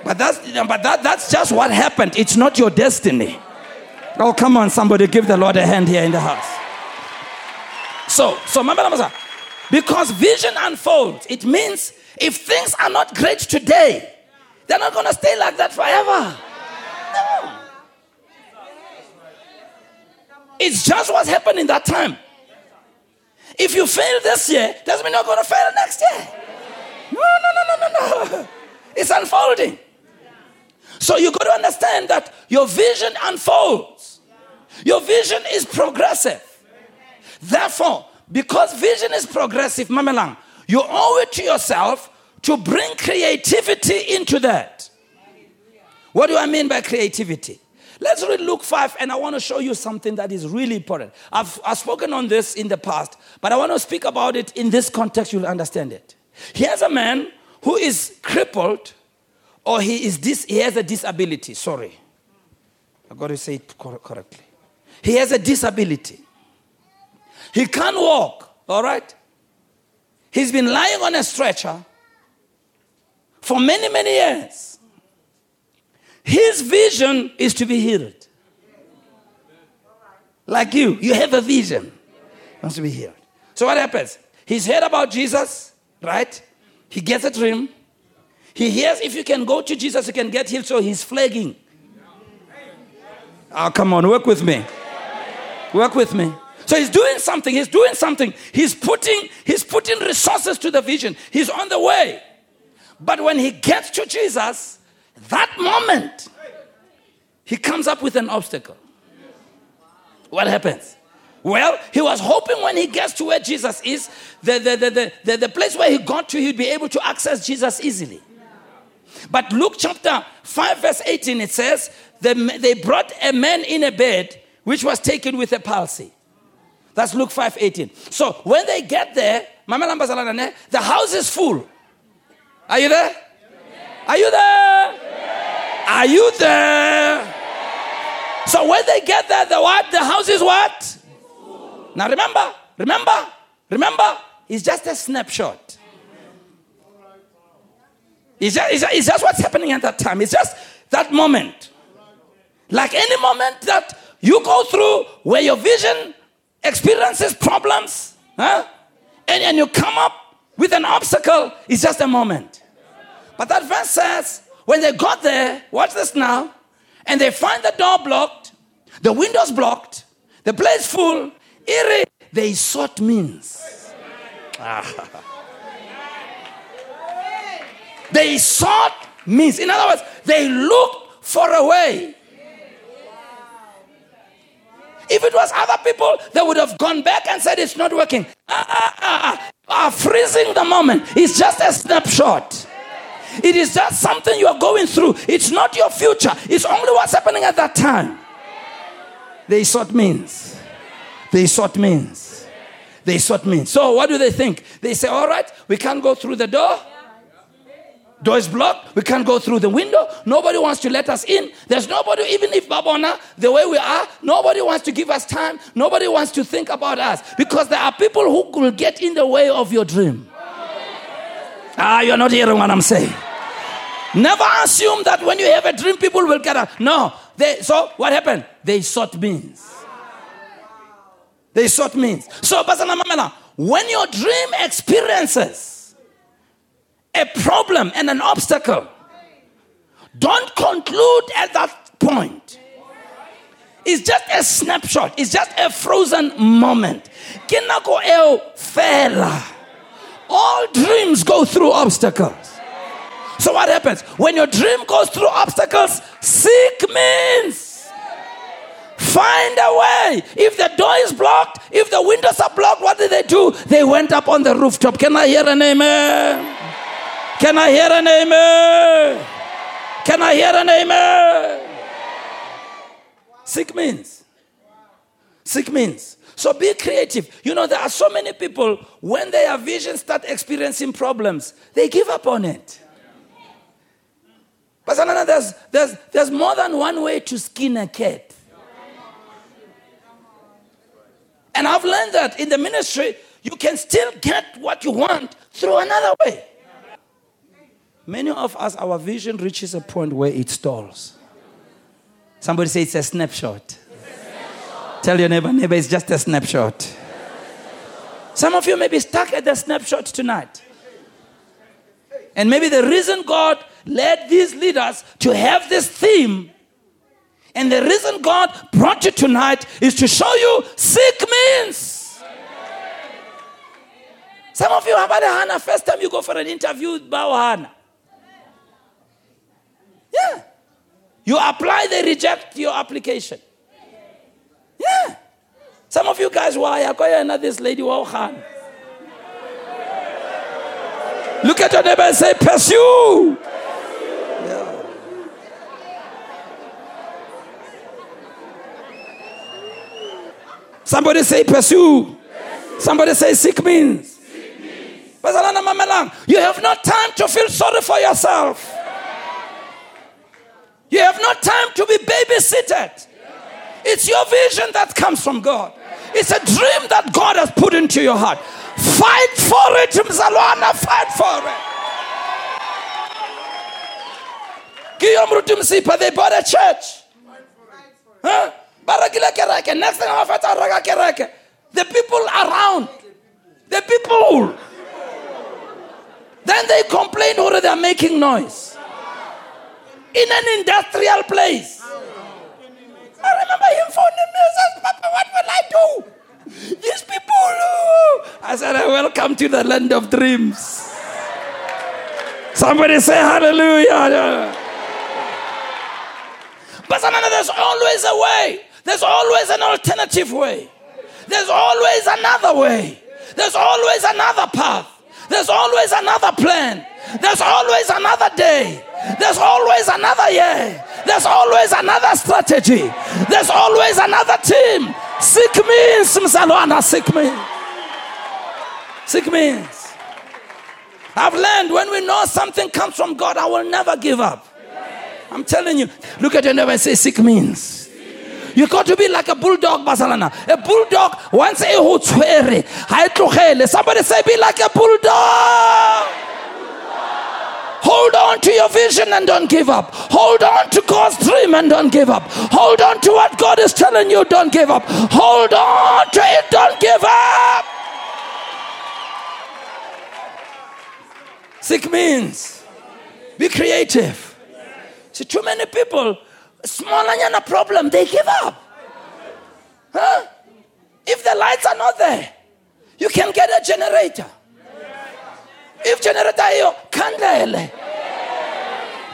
But that's, but that, that's just what happened. It's not your destiny. Oh, come on, somebody give the Lord a hand here in the house. So, so remember, because vision unfolds, it means if things are not great today, they're not going to stay like that forever. No. It's just what's happened in that time. If you fail this year, doesn't mean you're going to fail next year. No, no, no, no, no, no. It's unfolding. So you got to understand that your vision unfolds. Your vision is progressive. Therefore, because vision is progressive, Mamelang, you owe it to yourself to bring creativity into that. What do I mean by creativity? Let's read Luke 5, and I want to show you something that is really important. I've, I've spoken on this in the past, but I want to speak about it in this context, you'll understand it. Here's a man who is crippled or he, is dis, he has a disability. Sorry. I've got to say it correctly. He has a disability. He can't walk, all right? He's been lying on a stretcher for many, many years. His vision is to be healed. Like you, you have a vision. Wants to be healed. So what happens? He's heard about Jesus, right? He gets a dream. He hears if you can go to Jesus, you can get healed. So he's flagging. Oh, come on, work with me. Work with me. So he's doing something. He's doing something. He's putting, he's putting resources to the vision. He's on the way. But when he gets to Jesus, that moment, he comes up with an obstacle. What happens? Well, he was hoping when he gets to where Jesus is, the, the, the, the, the, place where he got to, he'd be able to access Jesus easily. But Luke chapter 5, verse 18, it says, they brought a man in a bed which was taken with a palsy. That's Luke 5 18. So when they get there, the house is full. Are you there? Are you there? Are you there? So when they get there, the what? The house is what? Now remember, remember, remember, it's just a snapshot. It's just, it's, it's just what's happening at that time. It's just that moment. Like any moment that you go through where your vision experiences problems, huh? and, and you come up with an obstacle, it's just a moment. But that verse says, when they got there, watch this now, and they find the door blocked, the windows blocked, the place full, eerie, they sought means. Ah. They sought means. In other words, they looked for a way. If it was other people, they would have gone back and said it's not working. Ah, ah, ah, ah. freezing the moment. It's just a snapshot. It is just something you are going through. It's not your future. It's only what's happening at that time. They sought means. They sought means. They sought means. So what do they think? They say, all right, we can't go through the door. Door is blocked. We can't go through the window. Nobody wants to let us in. There's nobody, even if Babona, the way we are, nobody wants to give us time. Nobody wants to think about us because there are people who will get in the way of your dream. Ah, you're not hearing what I'm saying. Never assume that when you have a dream, people will get up. No. They, so what happened? They sought means. They sought means. So, when your dream experiences a problem and an obstacle, don't conclude at that point. It's just a snapshot, it's just a frozen moment. All dreams go through obstacles. So, what happens? When your dream goes through obstacles, seek means. Find a way. If the door is blocked, if the windows are blocked, what did they do? They went up on the rooftop. Can I hear an amen? Can I hear an amen? Can I hear an amen? Sick means. Sick means. So be creative. You know, there are so many people, when their vision start experiencing problems, they give up on it. But there's, there's, there's more than one way to skin a cat. And I've learned that in the ministry, you can still get what you want through another way. Many of us, our vision reaches a point where it stalls. Somebody say it's a snapshot. It's a snapshot. Tell your neighbor, neighbor, it's just a snapshot. Some of you may be stuck at the snapshot tonight. And maybe the reason God led these leaders to have this theme, and the reason God brought you tonight is to show you sick means. Some of you have had a Hannah, first time you go for an interview, bow Hannah. Yeah. You apply, they reject your application. Yeah. Some of you guys, why? I call this lady, Khan. Look at your neighbor and say, pursue. Somebody say, pursue. Somebody say, seek means. You have no time to feel sorry for yourself. You have no time to be babysitted. It's your vision that comes from God. It's a dream that God has put into your heart. Fight for it, Mzalwana. Fight for it. Guillaume Rutumsipa, they bought a church. Huh? Next thing I The people around. The people. Then they complain or they're making noise in an industrial place. I remember him phoning me and says, Papa, what will I do? These people. I said, Welcome to the land of dreams. Somebody say hallelujah. But there's always a way. There's always an alternative way. There's always another way. There's always another path. There's always another plan. There's always another day. There's always another year. There's always another strategy. There's always another team. Seek means, Mzalwana, seek me. Seek means. I've learned when we know something comes from God, I will never give up. I'm telling you. Look at your neighbor and say, seek means. You got to be like a bulldog, Basalana. A bulldog, once a hutswere, Somebody say, be like a bulldog. Hold on to your vision and don't give up. Hold on to God's dream and don't give up. Hold on to what God is telling you, don't give up. Hold on to it, don't give up. Sick means be creative. See, too many people, small and a problem, they give up. Huh? If the lights are not there, you can get a generator. If generator hiyo kandele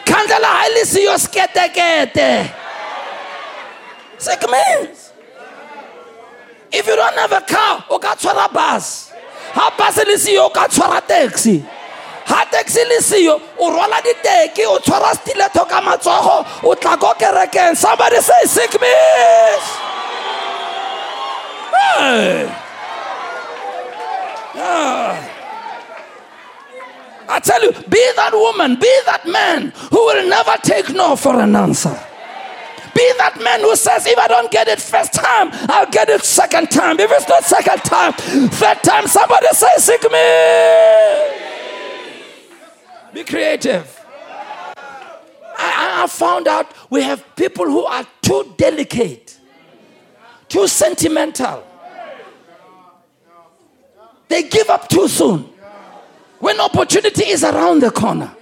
khandlela ha e le siyo sketekete sick means if you don't have a car o ka tshwara bus ha bus le siyo o ka tshwara taxi taxi le o rwala diteki o tshwara stiletho ka matsogo o tla ko kerekeng somebody say sick. Ah. I tell you, be that woman, be that man who will never take no for an answer. Be that man who says, if I don't get it first time, I'll get it second time. If it's not second time, third time, somebody say, Seek me. Be creative. I, I found out we have people who are too delicate, too sentimental. They give up too soon when opportunity is around the corner.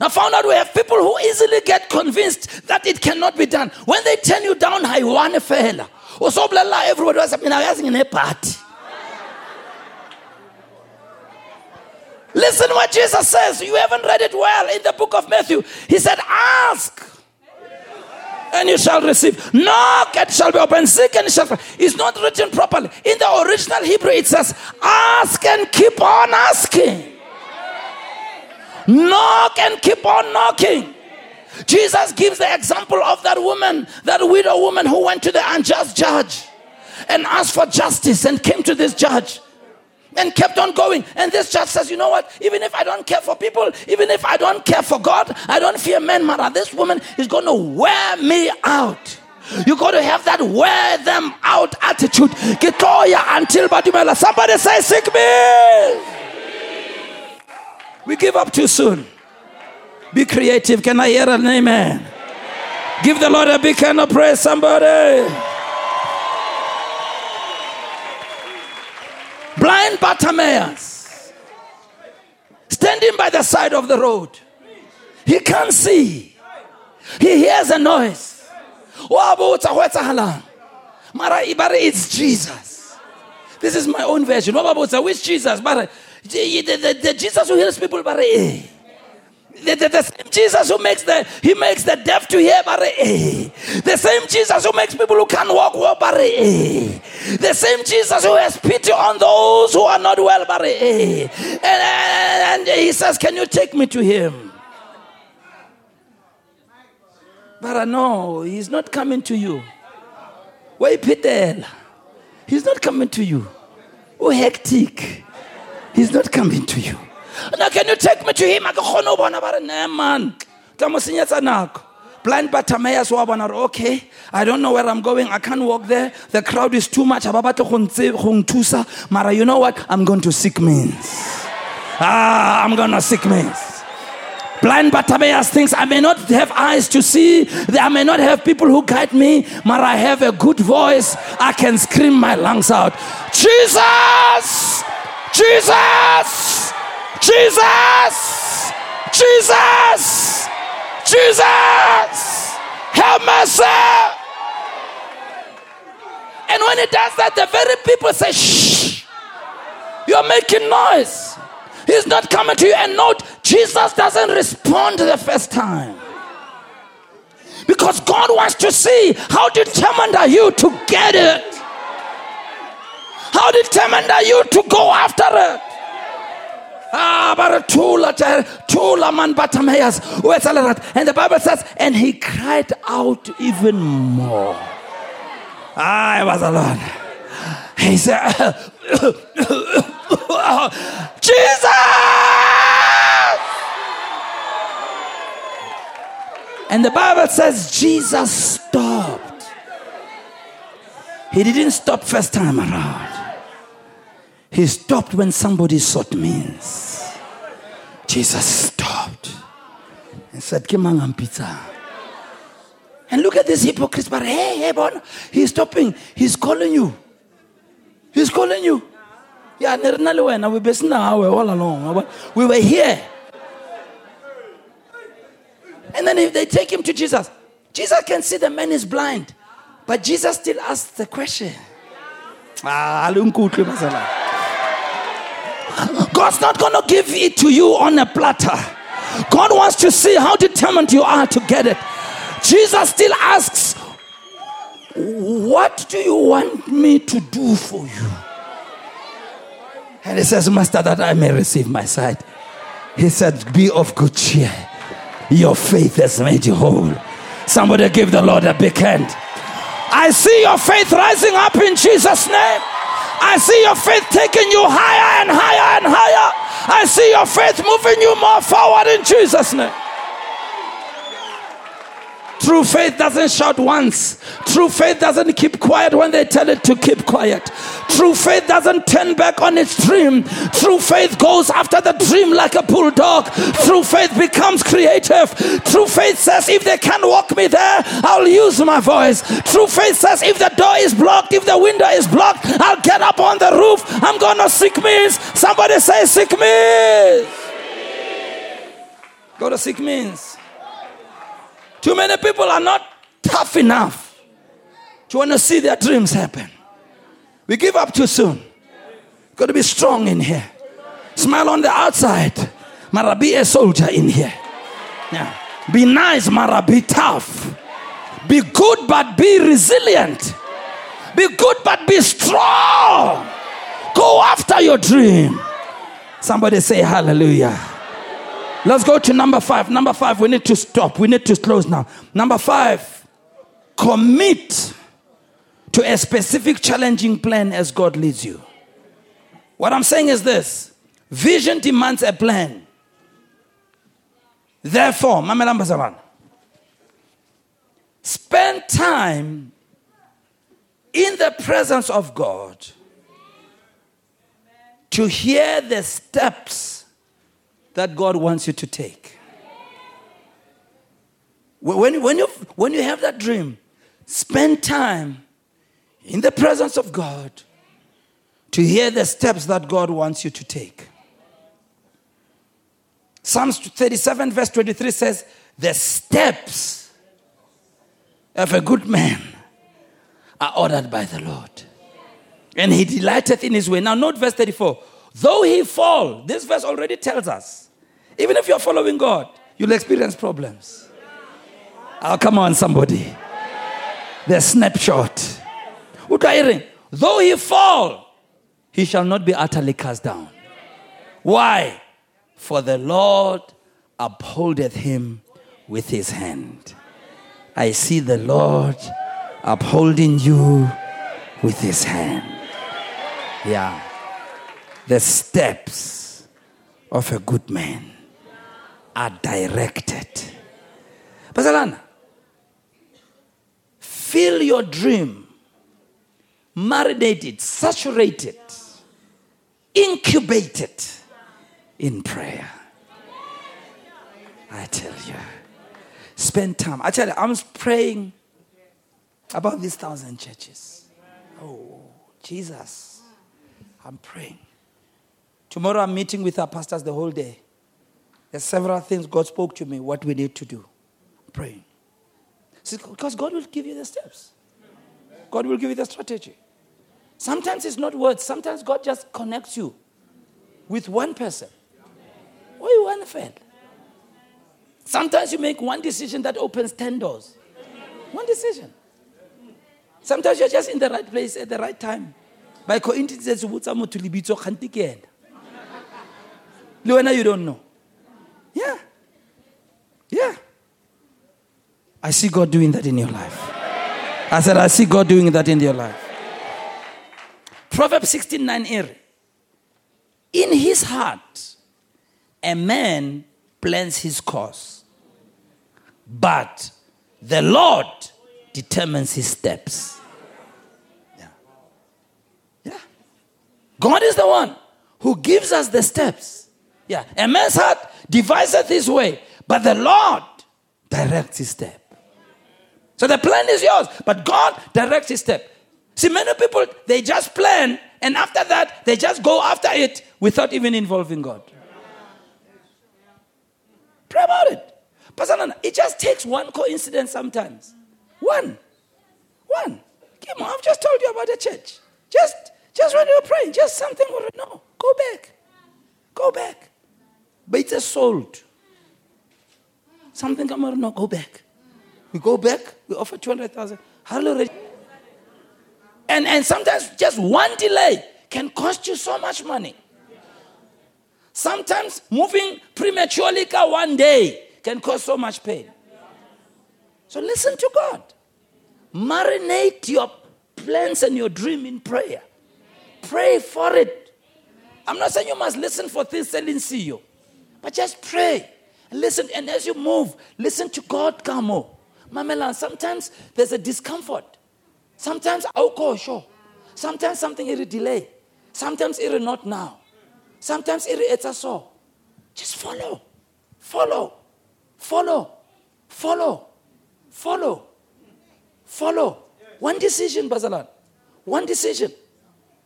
I found out we have people who easily get convinced that it cannot be done. When they turn you down, I want a fella. Everybody was asking in a Listen what Jesus says. You haven't read it well in the book of Matthew. He said, Ask and you shall receive. Knock and shall be opened. Seek and shall. It's not written properly. In the original Hebrew, it says, Ask and keep on asking. Knock and keep on knocking. Jesus gives the example of that woman, that widow woman who went to the unjust judge and asked for justice and came to this judge and kept on going. And this judge says, You know what? Even if I don't care for people, even if I don't care for God, I don't fear men, man. This woman is going to wear me out. You got to have that wear them out attitude. Get until Somebody say, Sick me. We give up too soon. Be creative. Can I hear an amen? Give the Lord a big hand of praise, somebody. Blind Bartimaeus, standing by the side of the road. He can't see. He hears a noise. Mara Ibari, it's Jesus. This is my own version. Which Jesus? The, the, the, Jesus who heals people, but eh. The, the, the, same Jesus who makes the he makes the deaf to hear, but eh. The same Jesus who makes people who can walk walk, but eh. The same Jesus who has pity on those who are not well, but eh. And, and, he says, "Can you take me to him?" But no, he's not coming to you. Wait, Peter. He's not coming to you. Oh, hectic. He's not coming to you. Now, can you take me to him? I go, no, man. Blind Bartimaeus okay, I don't know where I'm going. I can't walk there. The crowd is too much. Mara, you know what? I'm going to seek means. Ah, I'm going to seek means. Blind Bartimaeus thinks I may not have eyes to see, I may not have people who guide me, but I have a good voice. I can scream my lungs out. Jesus! Jesus! Jesus! Jesus! Jesus! Have mercy! And when he does that, the very people say, Shh! You're making noise. He's not coming to you. And note, Jesus doesn't respond the first time. Because God wants to see how determined are you to get it. How determined are you to go after it? Ah, but tula tula man Bartimaeus. And the Bible says, and he cried out even more. Ah, it was a lot. He said, Jesus! And the Bible says Jesus stopped. He didn't stop first time around. He stopped when somebody sought means. Jesus stopped and said, Kimangam pizza. And look at this hypocrite, but hey, hey, bon, he's stopping. He's calling you. He's calling you. Yeah, we best now all along. We were here. And then if they take him to Jesus, Jesus can see the man is blind. But Jesus still asks the question. Ah, God's not going to give it to you on a platter. God wants to see how determined you are to get it. Jesus still asks, What do you want me to do for you? And he says, Master, that I may receive my sight. He said, Be of good cheer. Your faith has made you whole. Somebody give the Lord a big hand. I see your faith rising up in Jesus' name. I see your faith taking you higher and higher and higher. I see your faith moving you more forward in Jesus' name. True faith doesn't shout once. True faith doesn't keep quiet when they tell it to keep quiet. True faith doesn't turn back on its dream. True faith goes after the dream like a bulldog. True faith becomes creative. True faith says, if they can't walk me there, I'll use my voice. True faith says, if the door is blocked, if the window is blocked, I'll get up on the roof. I'm gonna seek means. Somebody say, seek means. Go to seek means. Too many people are not tough enough to want to see their dreams happen. We give up too soon. Got to be strong in here. Smile on the outside. Mara be a soldier in here. Yeah. Be nice, Mara be tough. Be good but be resilient. Be good but be strong. Go after your dream. Somebody say hallelujah. Let's go to number five. Number five, we need to stop. We need to close now. Number five, commit to a specific challenging plan as God leads you. What I'm saying is this vision demands a plan. Therefore, Mamela Mbazaban, spend time in the presence of God to hear the steps that God wants you to take. When, when, you, when you have that dream, spend time in the presence of God to hear the steps that God wants you to take. Psalms 37, verse 23 says, The steps of a good man are ordered by the Lord, and he delighteth in his way. Now, note verse 34. Though he fall, this verse already tells us, even if you're following God, you'll experience problems. Oh, come on, somebody. The snapshot. Though he fall, he shall not be utterly cast down. Why? For the Lord upholdeth him with his hand. I see the Lord upholding you with his hand. Yeah. The steps of a good man are directed. Bazalana, fill your dream, marinate it, saturate it, incubate it in prayer. I tell you, spend time. I tell you, I'm praying about these thousand churches. Oh, Jesus, I'm praying. Tomorrow I'm meeting with our pastors the whole day. There's several things God spoke to me what we need to do. Praying. See, because God will give you the steps. God will give you the strategy. Sometimes it's not words. Sometimes God just connects you with one person. Or you one friend. Sometimes you make one decision that opens 10 doors. One decision. Sometimes you're just in the right place at the right time. By coincidence, wena you don't know. Yeah. Yeah. I see God doing that in your life. I said, I see God doing that in your life. Proverbs 16 9 In his heart, a man plans his course, but the Lord determines his steps. Yeah. Yeah. God is the one who gives us the steps. Yeah. A man's heart deviseth his way, but the Lord directs his step. So the plan is yours, but God directs his step. See, many people, they just plan, and after that, they just go after it without even involving God. Pray about it. Pastor it just takes one coincidence sometimes. One. One. Come on, I've just told you about the church. Just, just when you're praying, just something. No, go back. Go back. But it's a sold. Something come out, no, go back. We go back, we offer 200,000. Hallelujah. And, and sometimes just one delay can cost you so much money. Sometimes moving prematurely one day can cause so much pain. So listen to God. Marinate your plans and your dream in prayer. Pray for it. I'm not saying you must listen for things selling see you, but just pray. Listen, and as you move, listen to God, Kamo. Mamela, sometimes there's a discomfort. Sometimes oh, go sure. Sometimes something a delay. Sometimes it'll not now. Sometimes it is a so. Just follow. Follow. Follow. Follow. Follow. Follow. One decision, Bazalan. One decision.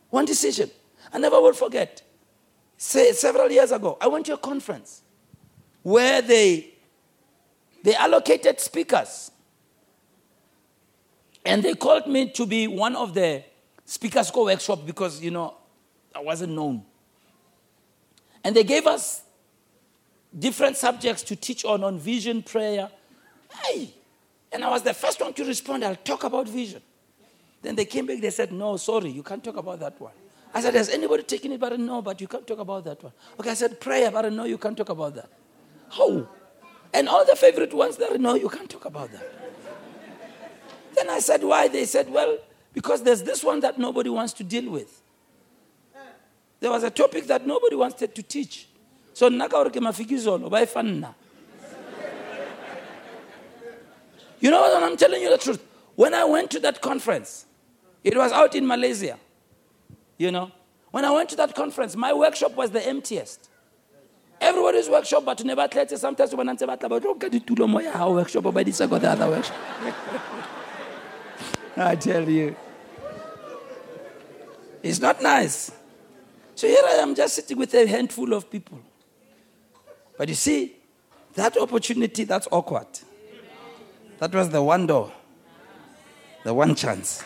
One decision. I never will forget. Say, several years ago, I went to a conference where they, they allocated speakers. And they called me to be one of the speakers co workshop because, you know, I wasn't known. And they gave us different subjects to teach on, on vision, prayer. Hey! And I was the first one to respond, I'll talk about vision. Then they came back, they said, No, sorry, you can't talk about that one. I said, Has anybody taken it? But no, but you can't talk about that one. Okay, I said, Prayer, but no, you can't talk about that. How? And all the favorite ones there, no, you can't talk about that. Then I said, why? They said, well, because there's this one that nobody wants to deal with. There was a topic that nobody wanted to teach. So nakaorke mafikizolo by fanna. You know what? I'm telling you the truth. When I went to that conference, it was out in Malaysia. You know, when I went to that conference, my workshop was the emptiest. Everybody's workshop, but never sometimes when to my workshop, but the other workshop. I tell you. It's not nice. So here I am just sitting with a handful of people. But you see, that opportunity, that's awkward. That was the one door, the one chance.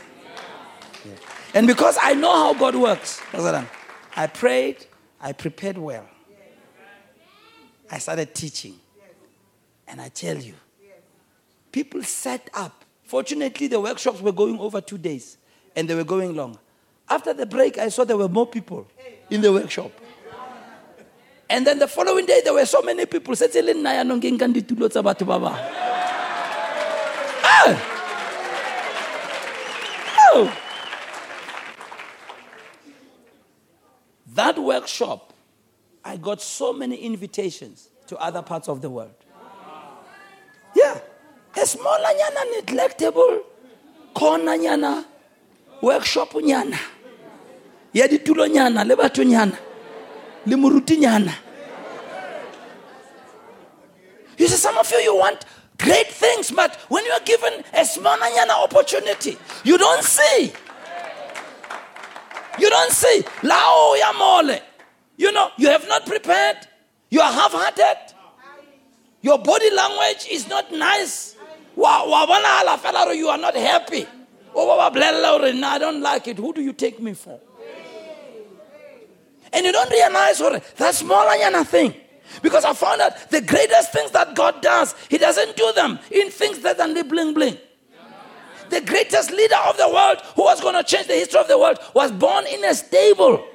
Yeah. And because I know how God works, I prayed, I prepared well. I started teaching. And I tell you, people set up. Fortunately, the workshops were going over two days and they were going long. After the break, I saw there were more people in the workshop. And then the following day, there were so many people. Ah! That workshop I got so many invitations to other parts of the world. Yeah. A small nyana neglectable corner nyana workshop nyana. Ya ditulo nyana le batho nyana le moruti nyana. You see, some of you, you want great things, but when you are given a small nyana opportunity, you don't see. You don't see. Lao ya mole. You know, you have not prepared. You are half hearted. Your body language is not nice. You are not happy. Oh, I don't like it. Who do you take me for? And you don't realize that smaller than nothing. Because I found out the greatest things that God does, He doesn't do them in things that are bling bling. The greatest leader of the world who was going to change the history of the world was born in a stable.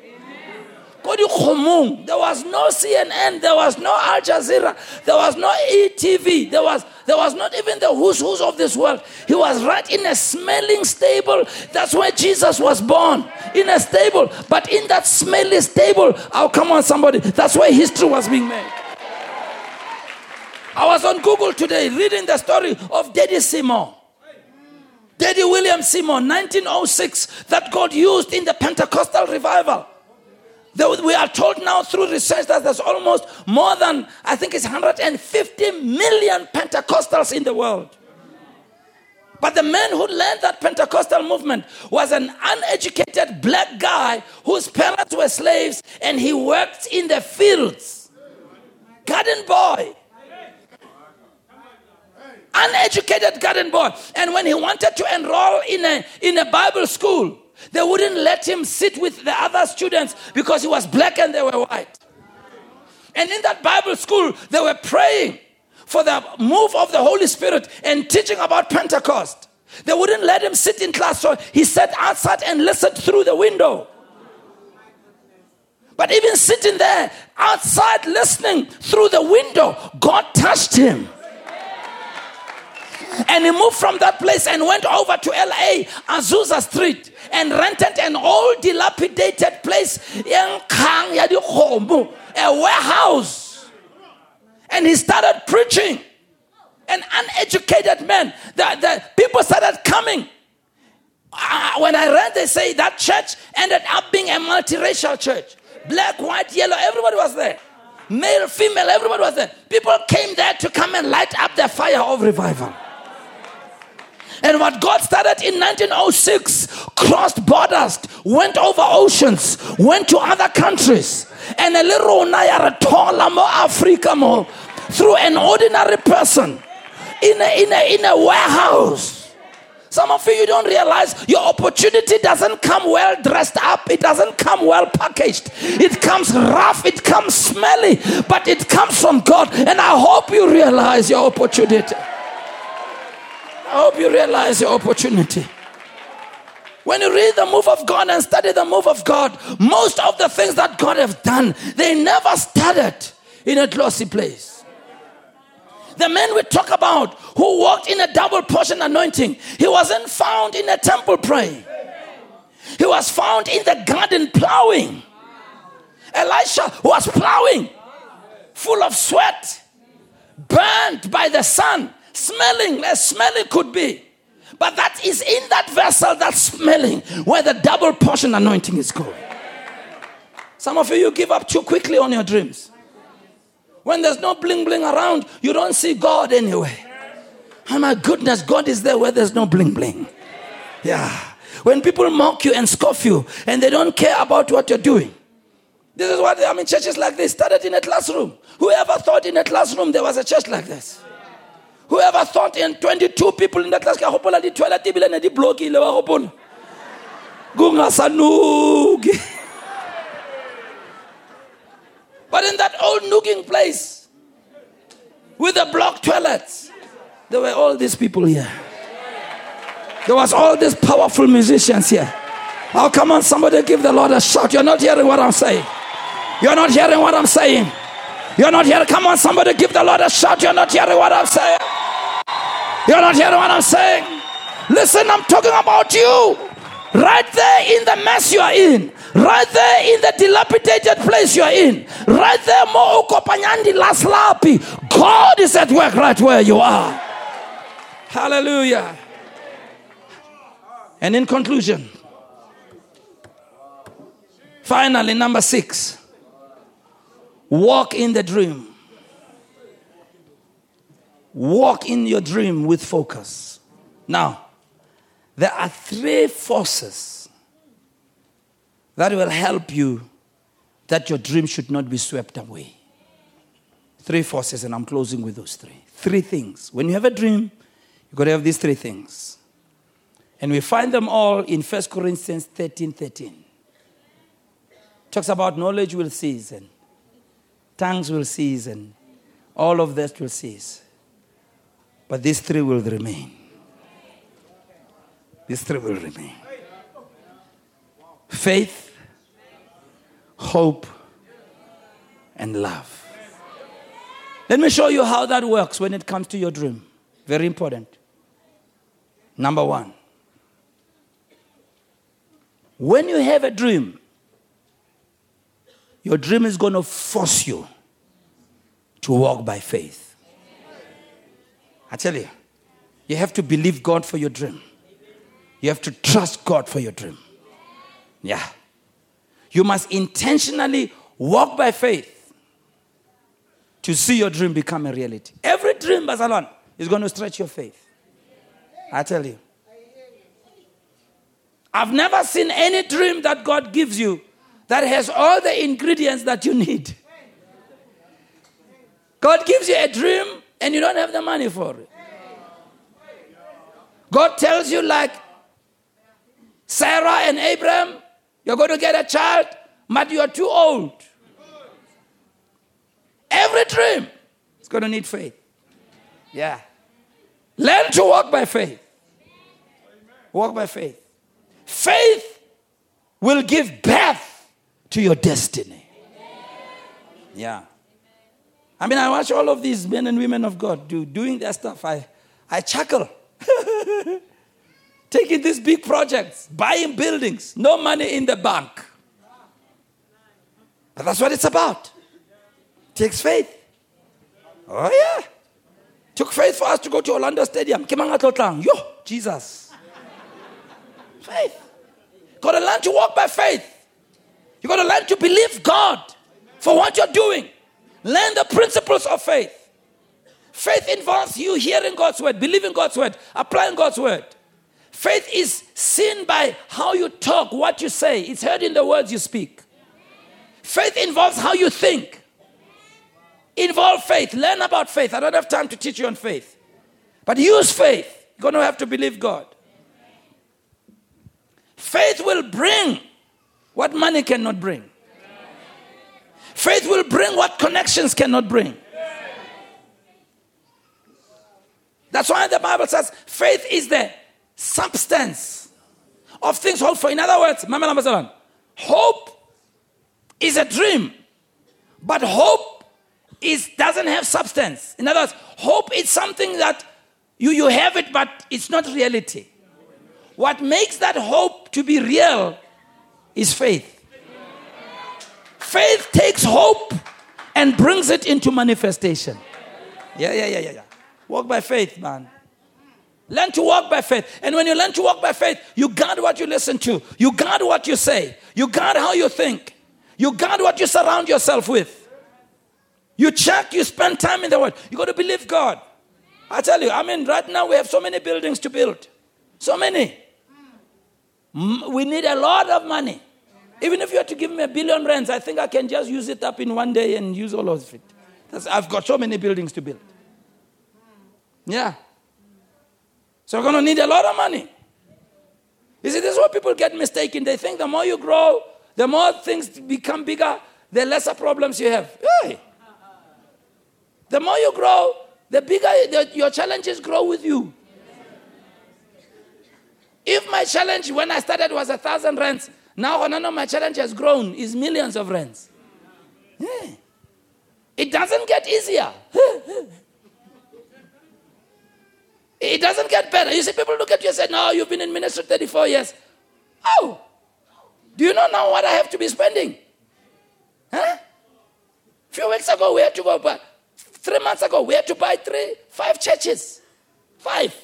There was no CNN, there was no Al Jazeera, there was no ETV, there was, there was not even the who's who's of this world. He was right in a smelling stable. That's where Jesus was born, in a stable. But in that smelly stable, oh, come on, somebody, that's where history was being made. I was on Google today reading the story of Daddy Seymour. Daddy William Seymour, 1906, that God used in the Pentecostal revival. We are told now through research that there's almost more than, I think it's 150 million Pentecostals in the world. But the man who led that Pentecostal movement was an uneducated black guy whose parents were slaves and he worked in the fields. Garden boy. Uneducated garden boy. And when he wanted to enroll in a, in a Bible school, they wouldn't let him sit with the other students because he was black and they were white. And in that Bible school, they were praying. for the move of the Holy Spirit and teaching about Pentecost. They wouldn't let him sit in class, so he sat outside and listened through the window. But even sitting there outside listening through the window, God touched him. And he moved from that place and went over to LA, Azusa Street, and rented an old dilapidated place, a warehouse. And he started preaching. An uneducated man. The, the people started coming. Uh, when I read, they say that church ended up being a multiracial church. Black, white, yellow, everybody was there. Male, female, everybody was there. People came there to come and light up the fire of revival. And what God started in 1906 crossed borders, went over oceans, went to other countries. And a little Nayara more Africa more through an ordinary person in a, in a, in a warehouse. Some of you, you don't realize your opportunity doesn't come well dressed up. It doesn't come well packaged. It comes rough. It comes smelly. But it comes from God. And I hope you realize your opportunity. I hope you realize your opportunity. When you read the move of God and study the move of God, most of the things that God has done, they never started in a glossy place. The man we talk about who walked in a double portion anointing, he wasn't found in a temple praying. He was found in the garden plowing. Elisha was plowing, full of sweat, burnt by the sun, smelling as smelling could be. But that is in that vessel that's smelling where the double portion anointing is going. Some of you, you give up too quickly on your dreams. When there's no bling bling around, you don't see God anyway. Oh my goodness, God is there where there's no bling bling. Yeah. When people mock you and scoff you and they don't care about what you're doing. This is what I mean, churches like this started in a classroom. Whoever thought in a classroom there was a church like this? Whoever thought in 22 people in the class ka hopola di toilet ebile ne di blokile wa hopola. Kungasanuki. But in that old nooking place with the block toilets, there were all these people here. There was all these powerful musicians here. Oh, come on, somebody give the Lord a shout. You're not hearing what I'm saying. You're not hearing what I'm saying. You're not hearing. Come on, somebody give the Lord a shout. You're not hearing what I'm saying. You're not hearing what I'm saying. Listen, I'm talking about you. Right there in the mess you are in. Right there in the dilapidated place you are in. Right there, mo ukopanyandi. God is at work right where you are. Hallelujah. And in conclusion, finally, number six, walk in the dream. Walk in your dream with focus. Now, there are three forces that will help you that your dream should not be swept away. Three forces, and I'm closing with those three. Three things. When you have a dream, you've got to have these three things. And we find them all in 1 Corinthians 13 13. Talks about knowledge will cease, and tongues will cease, and all of that will cease. But these three will remain. These three will remain faith, hope, and love. Let me show you how that works when it comes to your dream. Very important. Number one, when you have a dream, your dream is going to force you to walk by faith. I tell you, you have to believe God for your dream. You have to trust God for your dream. Yeah. You must intentionally walk by faith to see your dream become a reality. Every dream, Bazalon, is going to stretch your faith. I tell you. I've never seen any dream that God gives you that has all the ingredients that you need. God gives you a dream and you don't have the money for it. God tells you, like Sarah and Abraham, you're going to get a child, but you are too old. Every dream is going to need faith. Yeah. Learn to walk by faith. Walk by faith. Faith will give birth to your destiny. Yeah. I mean, I watch all of these men and women of God do doing their stuff. I, I chuckle. Taking these big projects, buying buildings, no money in the bank. But that's what it's about. takes faith. Oh, yeah. Took faith for us to go to Orlando Stadium. Yo, Jesus. faith. Got to learn to walk by faith. You got to learn to believe God for what you're doing. Learn the principles of faith. Faith involves you hearing God's word, believing God's word, applying God's word. Faith is seen by how you talk, what you say. It's heard in the words you speak. Faith involves how you think. Involve faith. Learn about faith. I don't have time to teach you on faith. But use faith. You're going to have to believe God. Faith will bring what money cannot bring. Faith will bring what connections cannot bring. That's why the Bible says faith is the substance of things hoped for. In other words, hope is a dream, but hope is doesn't have substance. In other words, hope is something that you, you have it, but it's not reality. What makes that hope to be real is faith. Faith takes hope and brings it into manifestation. Yeah, yeah, yeah, yeah, yeah. Walk by faith, man. Learn to walk by faith. And when you learn to walk by faith, you guard what you listen to. You guard what you say. You guard how you think. You guard what you surround yourself with. You check, you spend time in the Word. You got to believe God. I tell you, I mean, right now we have so many buildings to build. So many. We need a lot of money. Even if you had to give me a billion rands, I think I can just use it up in one day and use all of it. That's, I've got so many buildings to build. Yeah. So we're going to need a lot of money. You see, this is what people get mistaken. They think the more you grow, the more things become bigger, the lesser problems you have. The more you grow, the bigger the, your challenges grow with you. If my challenge when I started was a thousand rands, now of my challenge has grown is millions of rands. Yeah. It doesn't get easier. It doesn't get better. You see, people look at you and say, No, you've been in ministry 34 years. Oh, do you know now what I have to be spending? Huh? A few weeks ago, we had to go, but three months ago, we had to buy three, five churches. Five.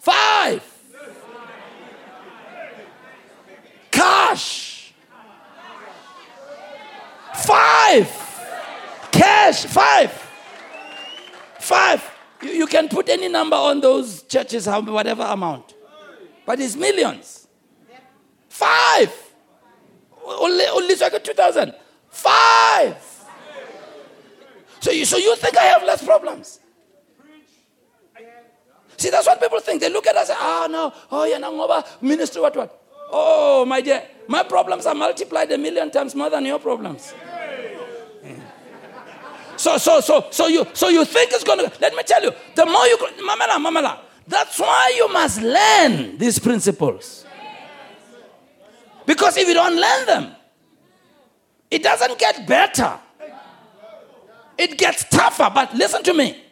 Five. Cash. Five. Cash. Five. Five. You, you can put any number on those churches, whatever amount. But it's millions. Five. Only, only so I got 2,000. Five. So you, so you think I have less problems? See, that's what people think. They look at us and say, oh, no, oh, yeah, no, ministry, what, what? Oh, my dear, my problems are multiplied a million times more than your problems. So, so, so, so you, so you think it's going to, let me tell you, the more you, mamala, mamala, that's why you must learn these principles. Because if you don't learn them, it doesn't get better. It gets tougher. But listen to me.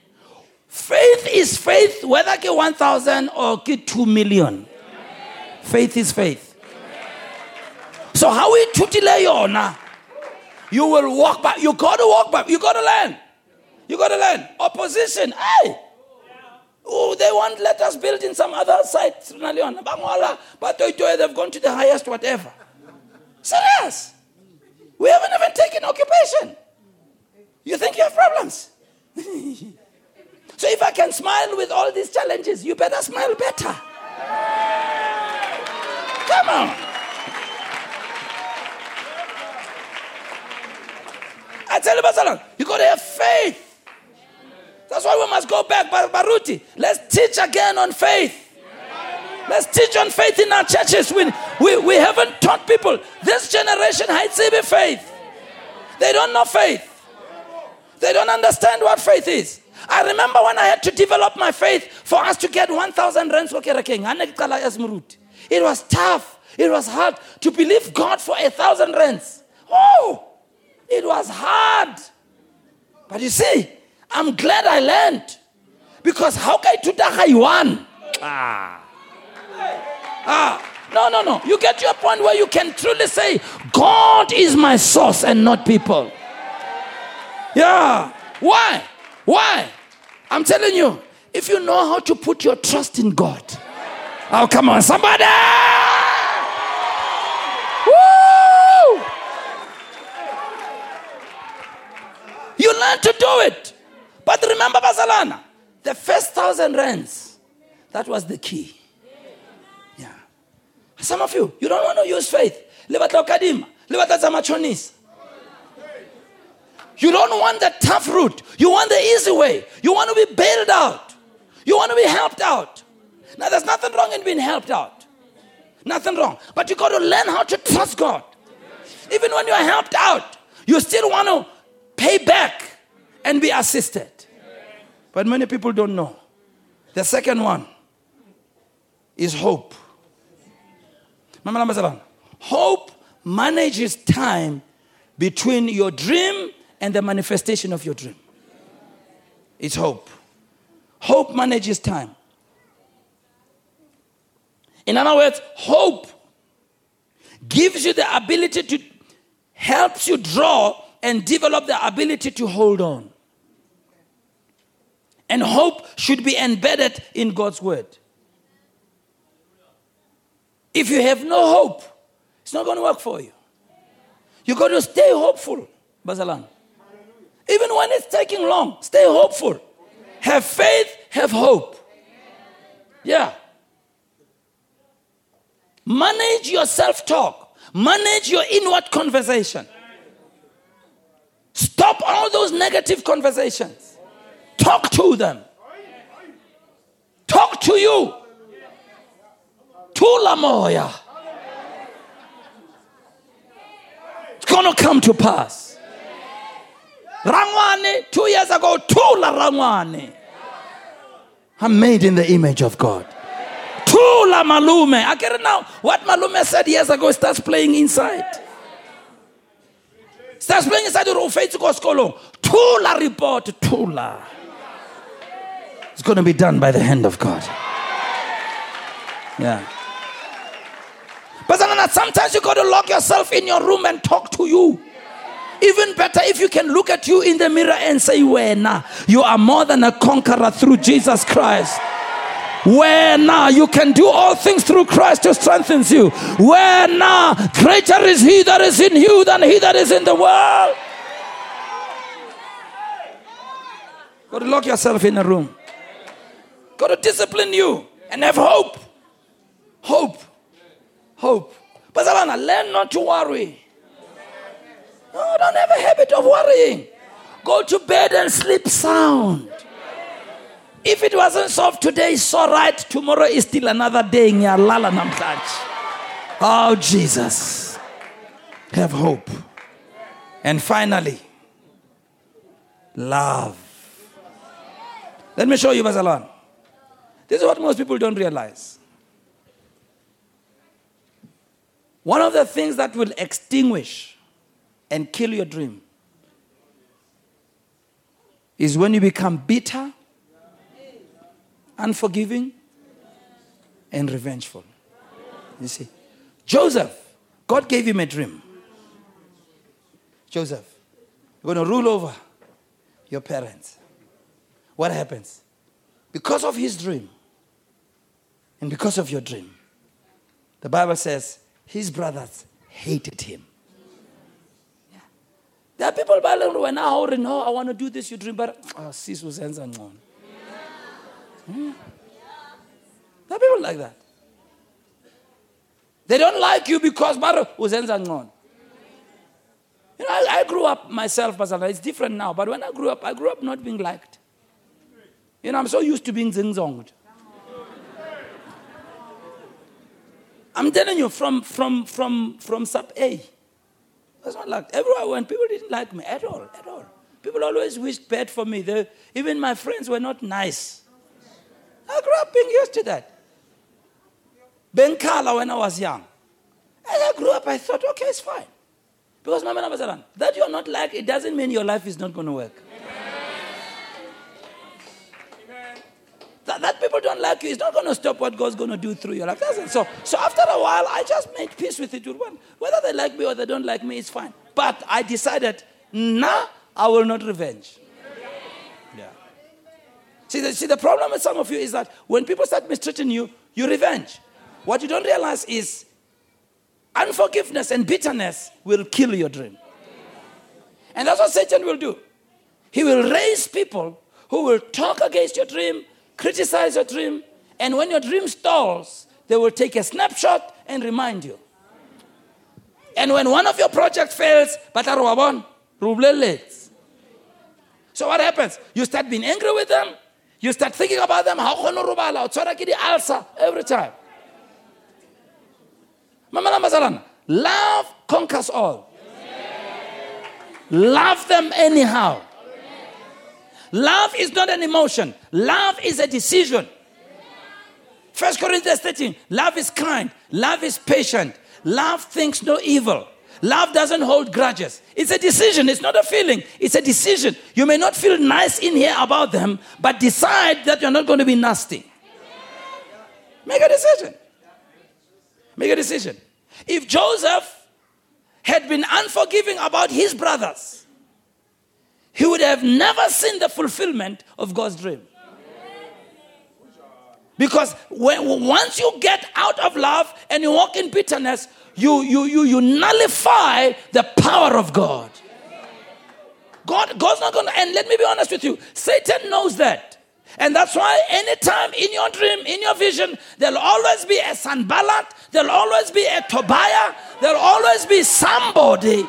Faith is faith, whether get 1,000 or get 2 million. Faith is faith. So how we tutile yona? You will walk back. You got to walk back. You got to learn. You got to learn. Opposition. Hey. Oh, they won't let us build in some other site. But they've gone to the highest whatever. Serious. We haven't even taken occupation. You think you have problems? so if I can smile with all these challenges, you better smile better. Come on. I tell you, Barcelona, you got to have faith. That's why we must go back, Baruti. Let's teach again on faith. Let's teach on faith in our churches. We, we, we haven't taught people. This generation hides faith. They don't know faith. They don't understand what faith is. I remember when I had to develop my faith for us to get 1,000 rands. It was tough. It was hard to believe God for a thousand rands. Oh, it was hard. But you see, I'm glad I learned. Because how can I do you won? Ah. Ah. No, no, no. You get to a point where you can truly say, God is my source and not people. Yeah. Why? Why? I'm telling you, if you know how to put your trust in God. Oh, come on, somebody! Woo! You learn to do it. But remember, Bazalana, the first thousand rands, that was the key. Yeah. Some of you, you don't want to use faith. You don't want the tough route. You want the easy way. You want to be bailed out. You want to be helped out. Now, there's nothing wrong in being helped out. Nothing wrong. But you got to learn how to trust God. Even when you're helped out, you still want to pay back and be assisted. But many people don't know. The second one is hope. Hope manages time between your dream and the manifestation of your dream. It's hope. Hope manages time. In other words, hope gives you the ability to helps you draw and develop the ability to hold on. And hope should be embedded in God's word. If you have no hope, it's not going to work for you. You got to stay hopeful, Bazalan. Even when it's taking long, stay hopeful. Have faith, have hope. Yeah. Manage your self talk, manage your inward conversation. Stop all those negative conversations. Talk to them. Talk to you. Tula moya. It's going to come to pass. Rangwane, two years ago, Tula Rangwane. I'm made in the image of God. Tula Malume. I get it now. What Malume said years ago starts playing inside. Starts playing inside the faith to school. Tula report. Tula. It's going to be done by the hand of God. Yeah. But sometimes you got to lock yourself in your room and talk to you. Even better if you can look at you in the mirror and say, Wena, you are more than a conqueror through Jesus Christ. Where now you can do all things through Christ who strengthens you. Where now greater is he that is in you than he that is in the world. Got to lock yourself in a room. Got to discipline you and have hope. Hope. Hope. But learn not to worry. No, don't have a habit of worrying. Go to bed and sleep sound. If it wasn't solved today, it's all right. Tomorrow is still another day. In Ngiyalala namhlanje. Oh, Jesus. Have hope. And finally, love. Let me show you, Bazalan. This is what most people don't realize. One of the things that will extinguish and kill your dream is when you become bitter unforgiving, and revengeful. You see, Joseph, God gave him a dream. Joseph, you're going to rule over your parents. What happens? Because of his dream and because of your dream, the Bible says his brothers hated him. Yeah. There are people by the way, when I know I want to do this, you dream, but oh, sis was Hmm? There are people like that. They don't like you because mara uzenza ngcono. You know, I, I, grew up myself, Pastor. It's different now, but when I grew up, I grew up not being liked. You know, I'm so used to being zingzonged. I'm telling you, from from from from sub A, that's not like everywhere I went, people didn't like me at all, at all. People always wished bad for me. They, even my friends were not nice. I grew up being used to that. Benkala when I was young. As I grew up, I thought, okay, it's fine. Because Mama Nabazalan, that you're not like, it doesn't mean your life is not going to work. That, that, people don't like you is not going to stop what God's going to do through your life. So, so after a while, I just made peace with it. Whether they like me or they don't like me, it's fine. But I decided, nah, I will not revenge. Yeah. See the, see, the problem with some of you is that when people start mistreating you, you revenge. What you don't realize is unforgiveness and bitterness will kill your dream. And that's what Satan will do. He will raise people who will talk against your dream, criticize your dream, and when your dream stalls, they will take a snapshot and remind you. And when one of your projects fails, so what happens? You start being angry with them, you start thinking about them, how ulcer every time. Love conquers all. Love them anyhow. Love is not an emotion. Love is a decision. First Corinthians 13. Love is kind. Love is patient. Love thinks no evil. Love doesn't hold grudges. It's a decision. It's not a feeling. It's a decision. You may not feel nice in here about them, but decide that you're not going to be nasty. Make a decision. Make a decision. If Joseph had been unforgiving about his brothers, he would have never seen the fulfillment of God's dream. Because when, once you get out of love and you walk in bitterness, you, you, you, you nullify the power of God. God, God's not going to, and let me be honest with you, Satan knows that. And that's why anytime in your dream, in your vision, there'll always be a Sanballat, there'll always be a Tobiah, there'll always be somebody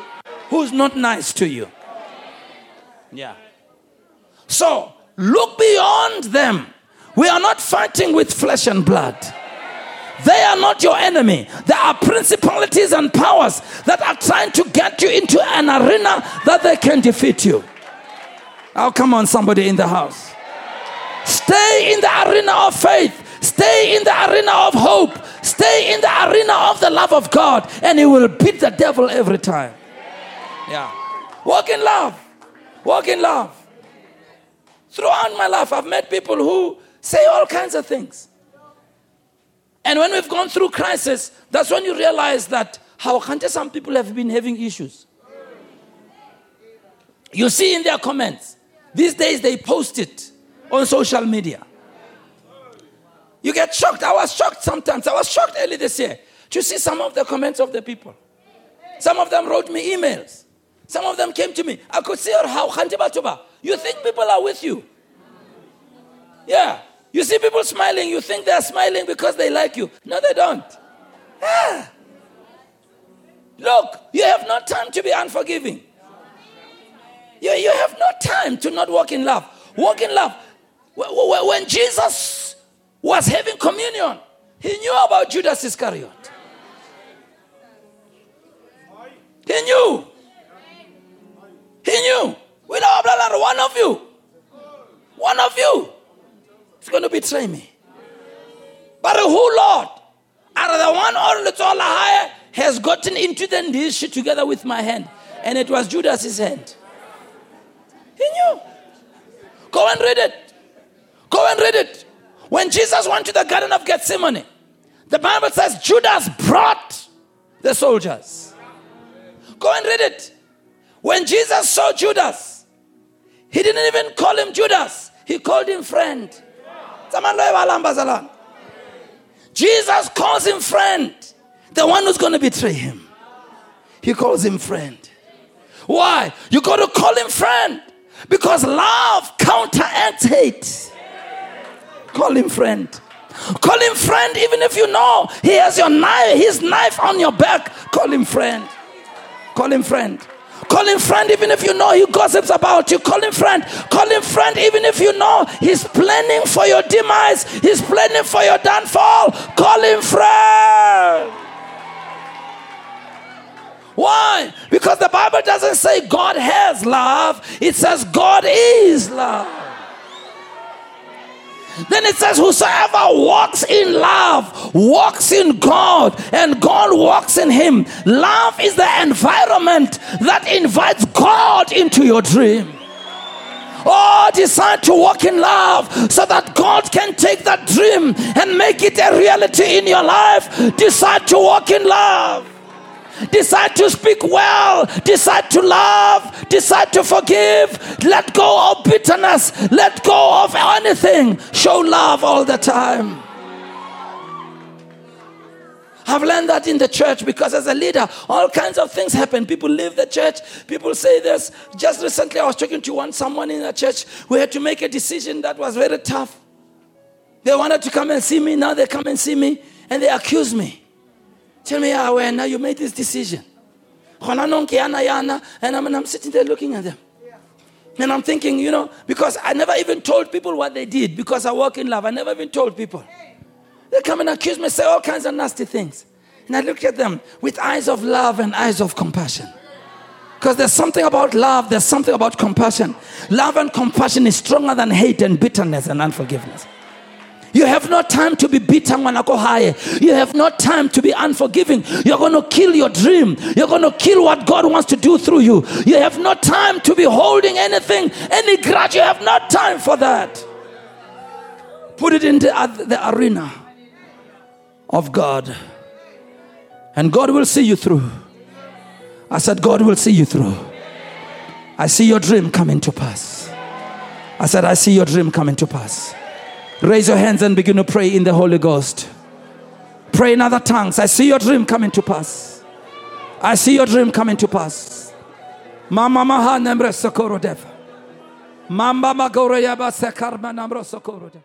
who's not nice to you. Yeah. So look beyond them. We are not fighting with flesh and blood. They are not your enemy. There are principalities and powers that are trying to get you into an arena that they can defeat you. Oh, come on, somebody in the house. Stay in the arena of faith. Stay in the arena of hope. Stay in the arena of the love of God, and He will beat the devil every time. Yeah. Walk in love. Walk in love. Throughout my life, I've met people who say all kinds of things. And when we've gone through crisis, that's when you realize that how can't some people have been having issues. You see in their comments, these days they post it on social media. You get shocked. I was shocked sometimes. I was shocked early this year to see some of the comments of the people. Some of them wrote me emails. Some of them came to me. I could see how Khantibatuba. You think people are with you? Yeah. You see people smiling, you think they're smiling because they like you. No, they don't. Ah. Look, you have no time to be unforgiving. You, you have no time to not walk in love. Walk in love. When Jesus was having communion, he knew about Judas Iscariot. He knew. He knew. We know one of you. One of you is going to betray me. But who, Lord? Are the one on the higher has gotten into the dish together with my hand. And it was Judas's hand. He knew. Go and read it. Go and read it. When Jesus went to the Garden of Gethsemane, the Bible says Judas brought the soldiers. Go and read it. When Jesus saw Judas, he didn't even call him Judas, he called him friend. Jesus calls him friend. The one who's going to betray him. He calls him friend. Why? You got to call him friend. Because love counteracts hate. Call him friend. Call him friend even if you know he has your knife, his knife on your back. Call him friend. Call him friend. Call him friend even if you know he gossips about you. Call him friend. Call him friend even if you know he's planning for your demise. He's planning for your downfall. Call him friend. Why? Because the Bible doesn't say God has love, it says God is love. Then it says, Whosoever walks in love walks in God, and God walks in him. Love is the environment that invites God into your dream. Oh, decide to walk in love so that God can take that dream and make it a reality in your life. Decide to walk in love. Decide to speak well. Decide to love. Decide to forgive. Let go of bitterness. Let go of anything. Show love all the time. I've learned that in the church because as a leader, all kinds of things happen. People leave the church. People say this. Just recently, I was talking to one someone in the church. We had to make a decision that was very tough. They wanted to come and see me. Now they come and see me and they accuse me. Tell me, how when now you made this decision. And I'm, I'm sitting there looking at them. And I'm thinking, you know, because I never even told people what they did because I work in love. I never even told people. They come and accuse me, say all kinds of nasty things. And I look at them with eyes of love and eyes of compassion. Because there's something about love, there's something about compassion. Love and compassion is stronger than hate and bitterness and unforgiveness. You have no time to be bitter when I go high. You have no time to be unforgiving. You're going to kill your dream. You're going to kill what God wants to do through you. You have no time to be holding anything, any grudge. You have no time for that. Put it in the, the arena of God. And God will see you through. I said, God will see you through. I see your dream coming to pass. I said, I see your dream coming to pass. Raise your hands and begin to pray in the Holy Ghost. Pray in other tongues. I see your dream coming to pass. I see your dream coming to pass. Mama maha sokoro dev. Mamba yaba sekarma sokoro dev.